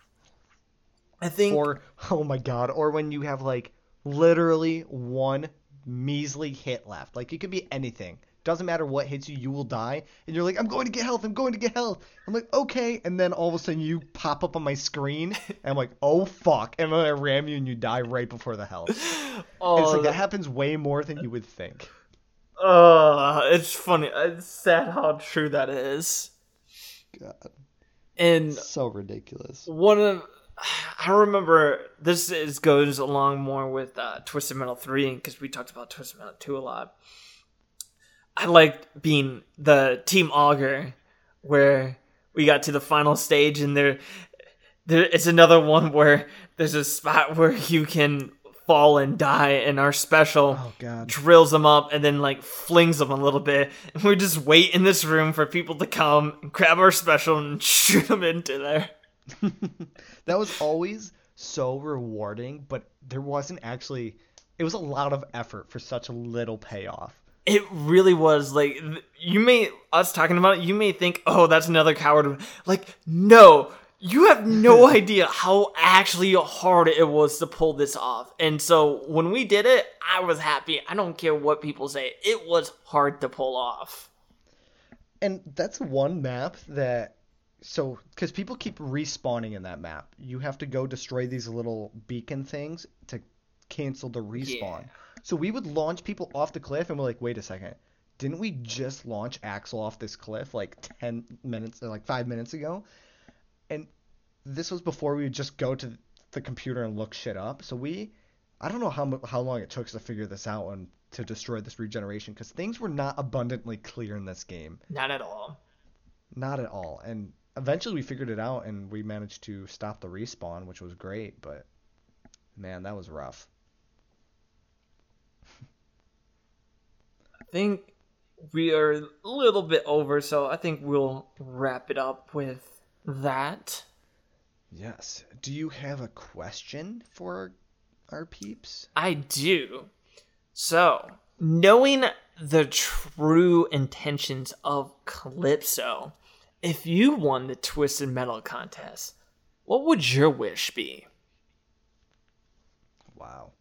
I think Or oh my god, or when you have like literally one measly hit left. Like it could be anything. Doesn't matter what hits you, you will die. And you're like, I'm going to get health, I'm going to get health. I'm like, okay. And then all of a sudden you pop up on my screen and I'm like, oh fuck. And then I ram you and you die right before the health. And oh, it's like that- that happens way more than you would think. Uh, it's funny. It's sad how true that is. God. And So ridiculous. one of I remember this is goes along more with uh, Twisted Metal Three because we talked about Twisted Metal Two a lot. I liked being the Team Auger where we got to the final stage and there, there it's another one where there's a spot where you can fall and die, and our special Oh drills them up and then like flings them a little bit. And we just wait in this room for people to come and grab our special and shoot them into there that was always so rewarding, but there wasn't actually. It was a lot of effort for such a little payoff. it really was like you may us talking about it you may think oh that's another coward like no you have no idea how actually hard it was to pull this off and so when we did it i was happy i don't care what people say it was hard to pull off And that's one map that. So, because people keep respawning in that map, you have to go destroy these little beacon things to cancel the respawn. Yeah. So we would launch people off the cliff, and we're like, wait a second, didn't we just launch Axel off this cliff like ten minutes, or like five minutes ago? And this was before we would just go to the computer and look shit up. So we, I don't know how how long it took us to figure this out and to destroy this regeneration, because things were not abundantly clear in this game. not at all Not at all. And eventually we figured it out and we managed to stop the respawn, which was great, but man, that was rough. I think we are a little bit over, so I think we'll wrap it up with that. Yes. Do you have a question for our peeps? I do. So, knowing the true intentions of Calypso, if you won the Twisted Metal contest, what would your wish be? Wow.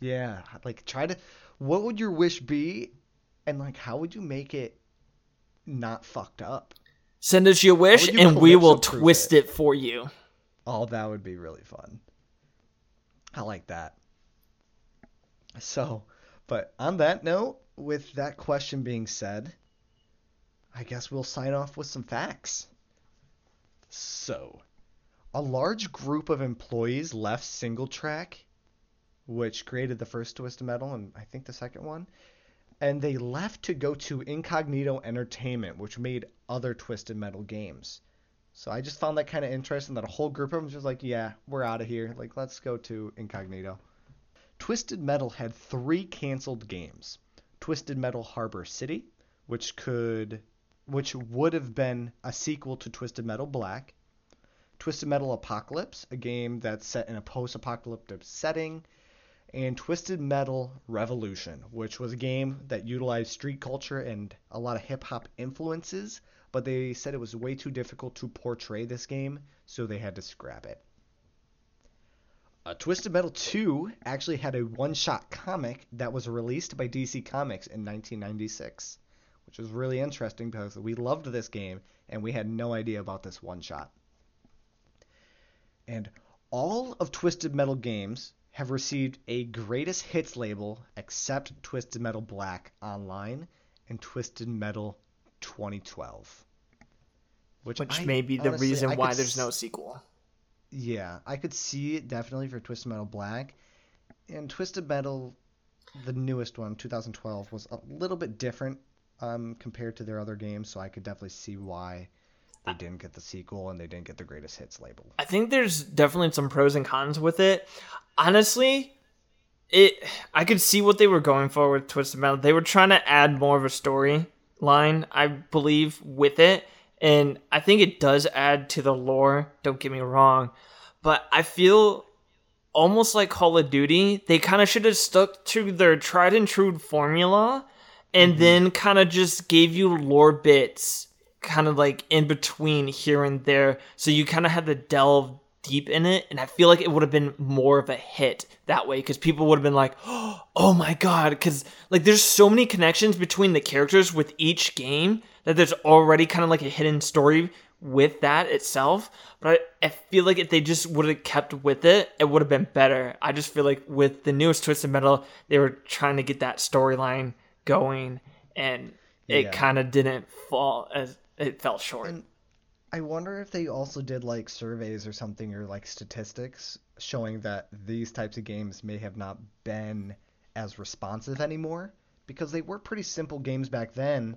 Yeah, like try to what would your wish be and like how would you make it not fucked up? Send us your wish you and we will twist it? it for you. Oh, that would be really fun. I like that. So, but on that note, with that question being said, I guess we'll sign off with some facts. So, a large group of employees left SingleTrac, which created the first Twisted Metal and I think the second one, and they left to go to Incognito Entertainment, which made other Twisted Metal games. So I just found that kind of interesting that a whole group of them was just like, yeah, we're out of here. Like, let's go to Incognito. Twisted Metal had three canceled games. Twisted Metal Harbor City, which could which would have been a sequel to Twisted Metal Black. Twisted Metal Apocalypse, a game that's set in a post-apocalyptic setting, and Twisted Metal Revolution, which was a game that utilized street culture and a lot of hip hop influences, but they said it was way too difficult to portray this game, so they had to scrap it. Uh, Twisted Metal 2 actually had a one shot comic that was released by DC Comics in 1996, which is really interesting because we loved this game and we had no idea about this one shot. And all of Twisted Metal games have received a greatest hits label except Twisted Metal Black Online and Twisted Metal 2012. Which I- may be the honestly, reason I why there's s- no sequel. Yeah, I could see it definitely for Twisted Metal Black. And Twisted Metal, the newest one, 2012, was a little bit different um, compared to their other games, so I could definitely see why they didn't get the sequel and they didn't get the greatest hits label. I think there's definitely some pros and cons with it. Honestly, it I could see what they were going for with Twisted Metal. They were trying to add more of a storyline, I believe, with it. And I think it does add to the lore, don't get me wrong. But I feel almost like Call of Duty, they kind of should have stuck to their tried and true formula and mm-hmm. then kind of just gave you lore bits kind of like in between here and there. So you kind of had to delve deep in it. And I feel like it would have been more of a hit that way because people would have been like, oh my God. Because like there's so many connections between the characters with each game that there's already kind of like a hidden story with that itself. But I, I feel like if they just would have kept with it, it would have been better. I just feel like with the newest Twisted Metal, they were trying to get that storyline going and it yeah. kind of didn't fall as it fell short. And I wonder if they also did like surveys or something or like statistics showing that these types of games may have not been as responsive anymore because they were pretty simple games back then,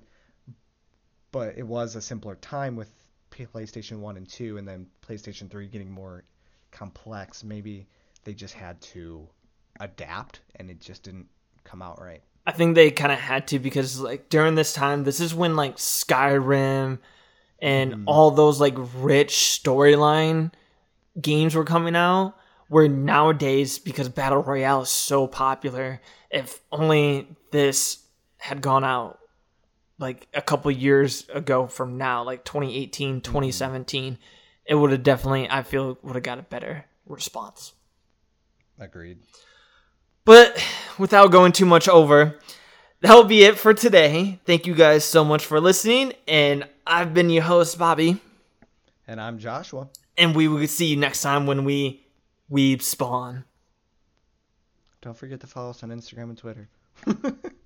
but it was a simpler time with PlayStation 1 and 2 and then PlayStation 3 getting more complex. Maybe they just had to adapt and it just didn't come out right. I think they kind of had to because like during this time, this is when like Skyrim and mm. all those like rich storyline games were coming out. Where nowadays, because battle royale is so popular, if only this had gone out like a couple years ago from now, like 2018, 2017, mm. it would have definitely, I feel, would have got a better response. Agreed. But without going too much over, that will be it for today. Thank you guys so much for listening. And I've been your host, Bobby. And I'm Joshua. And we will see you next time when we we spawn. Don't forget to follow us on Instagram and Twitter.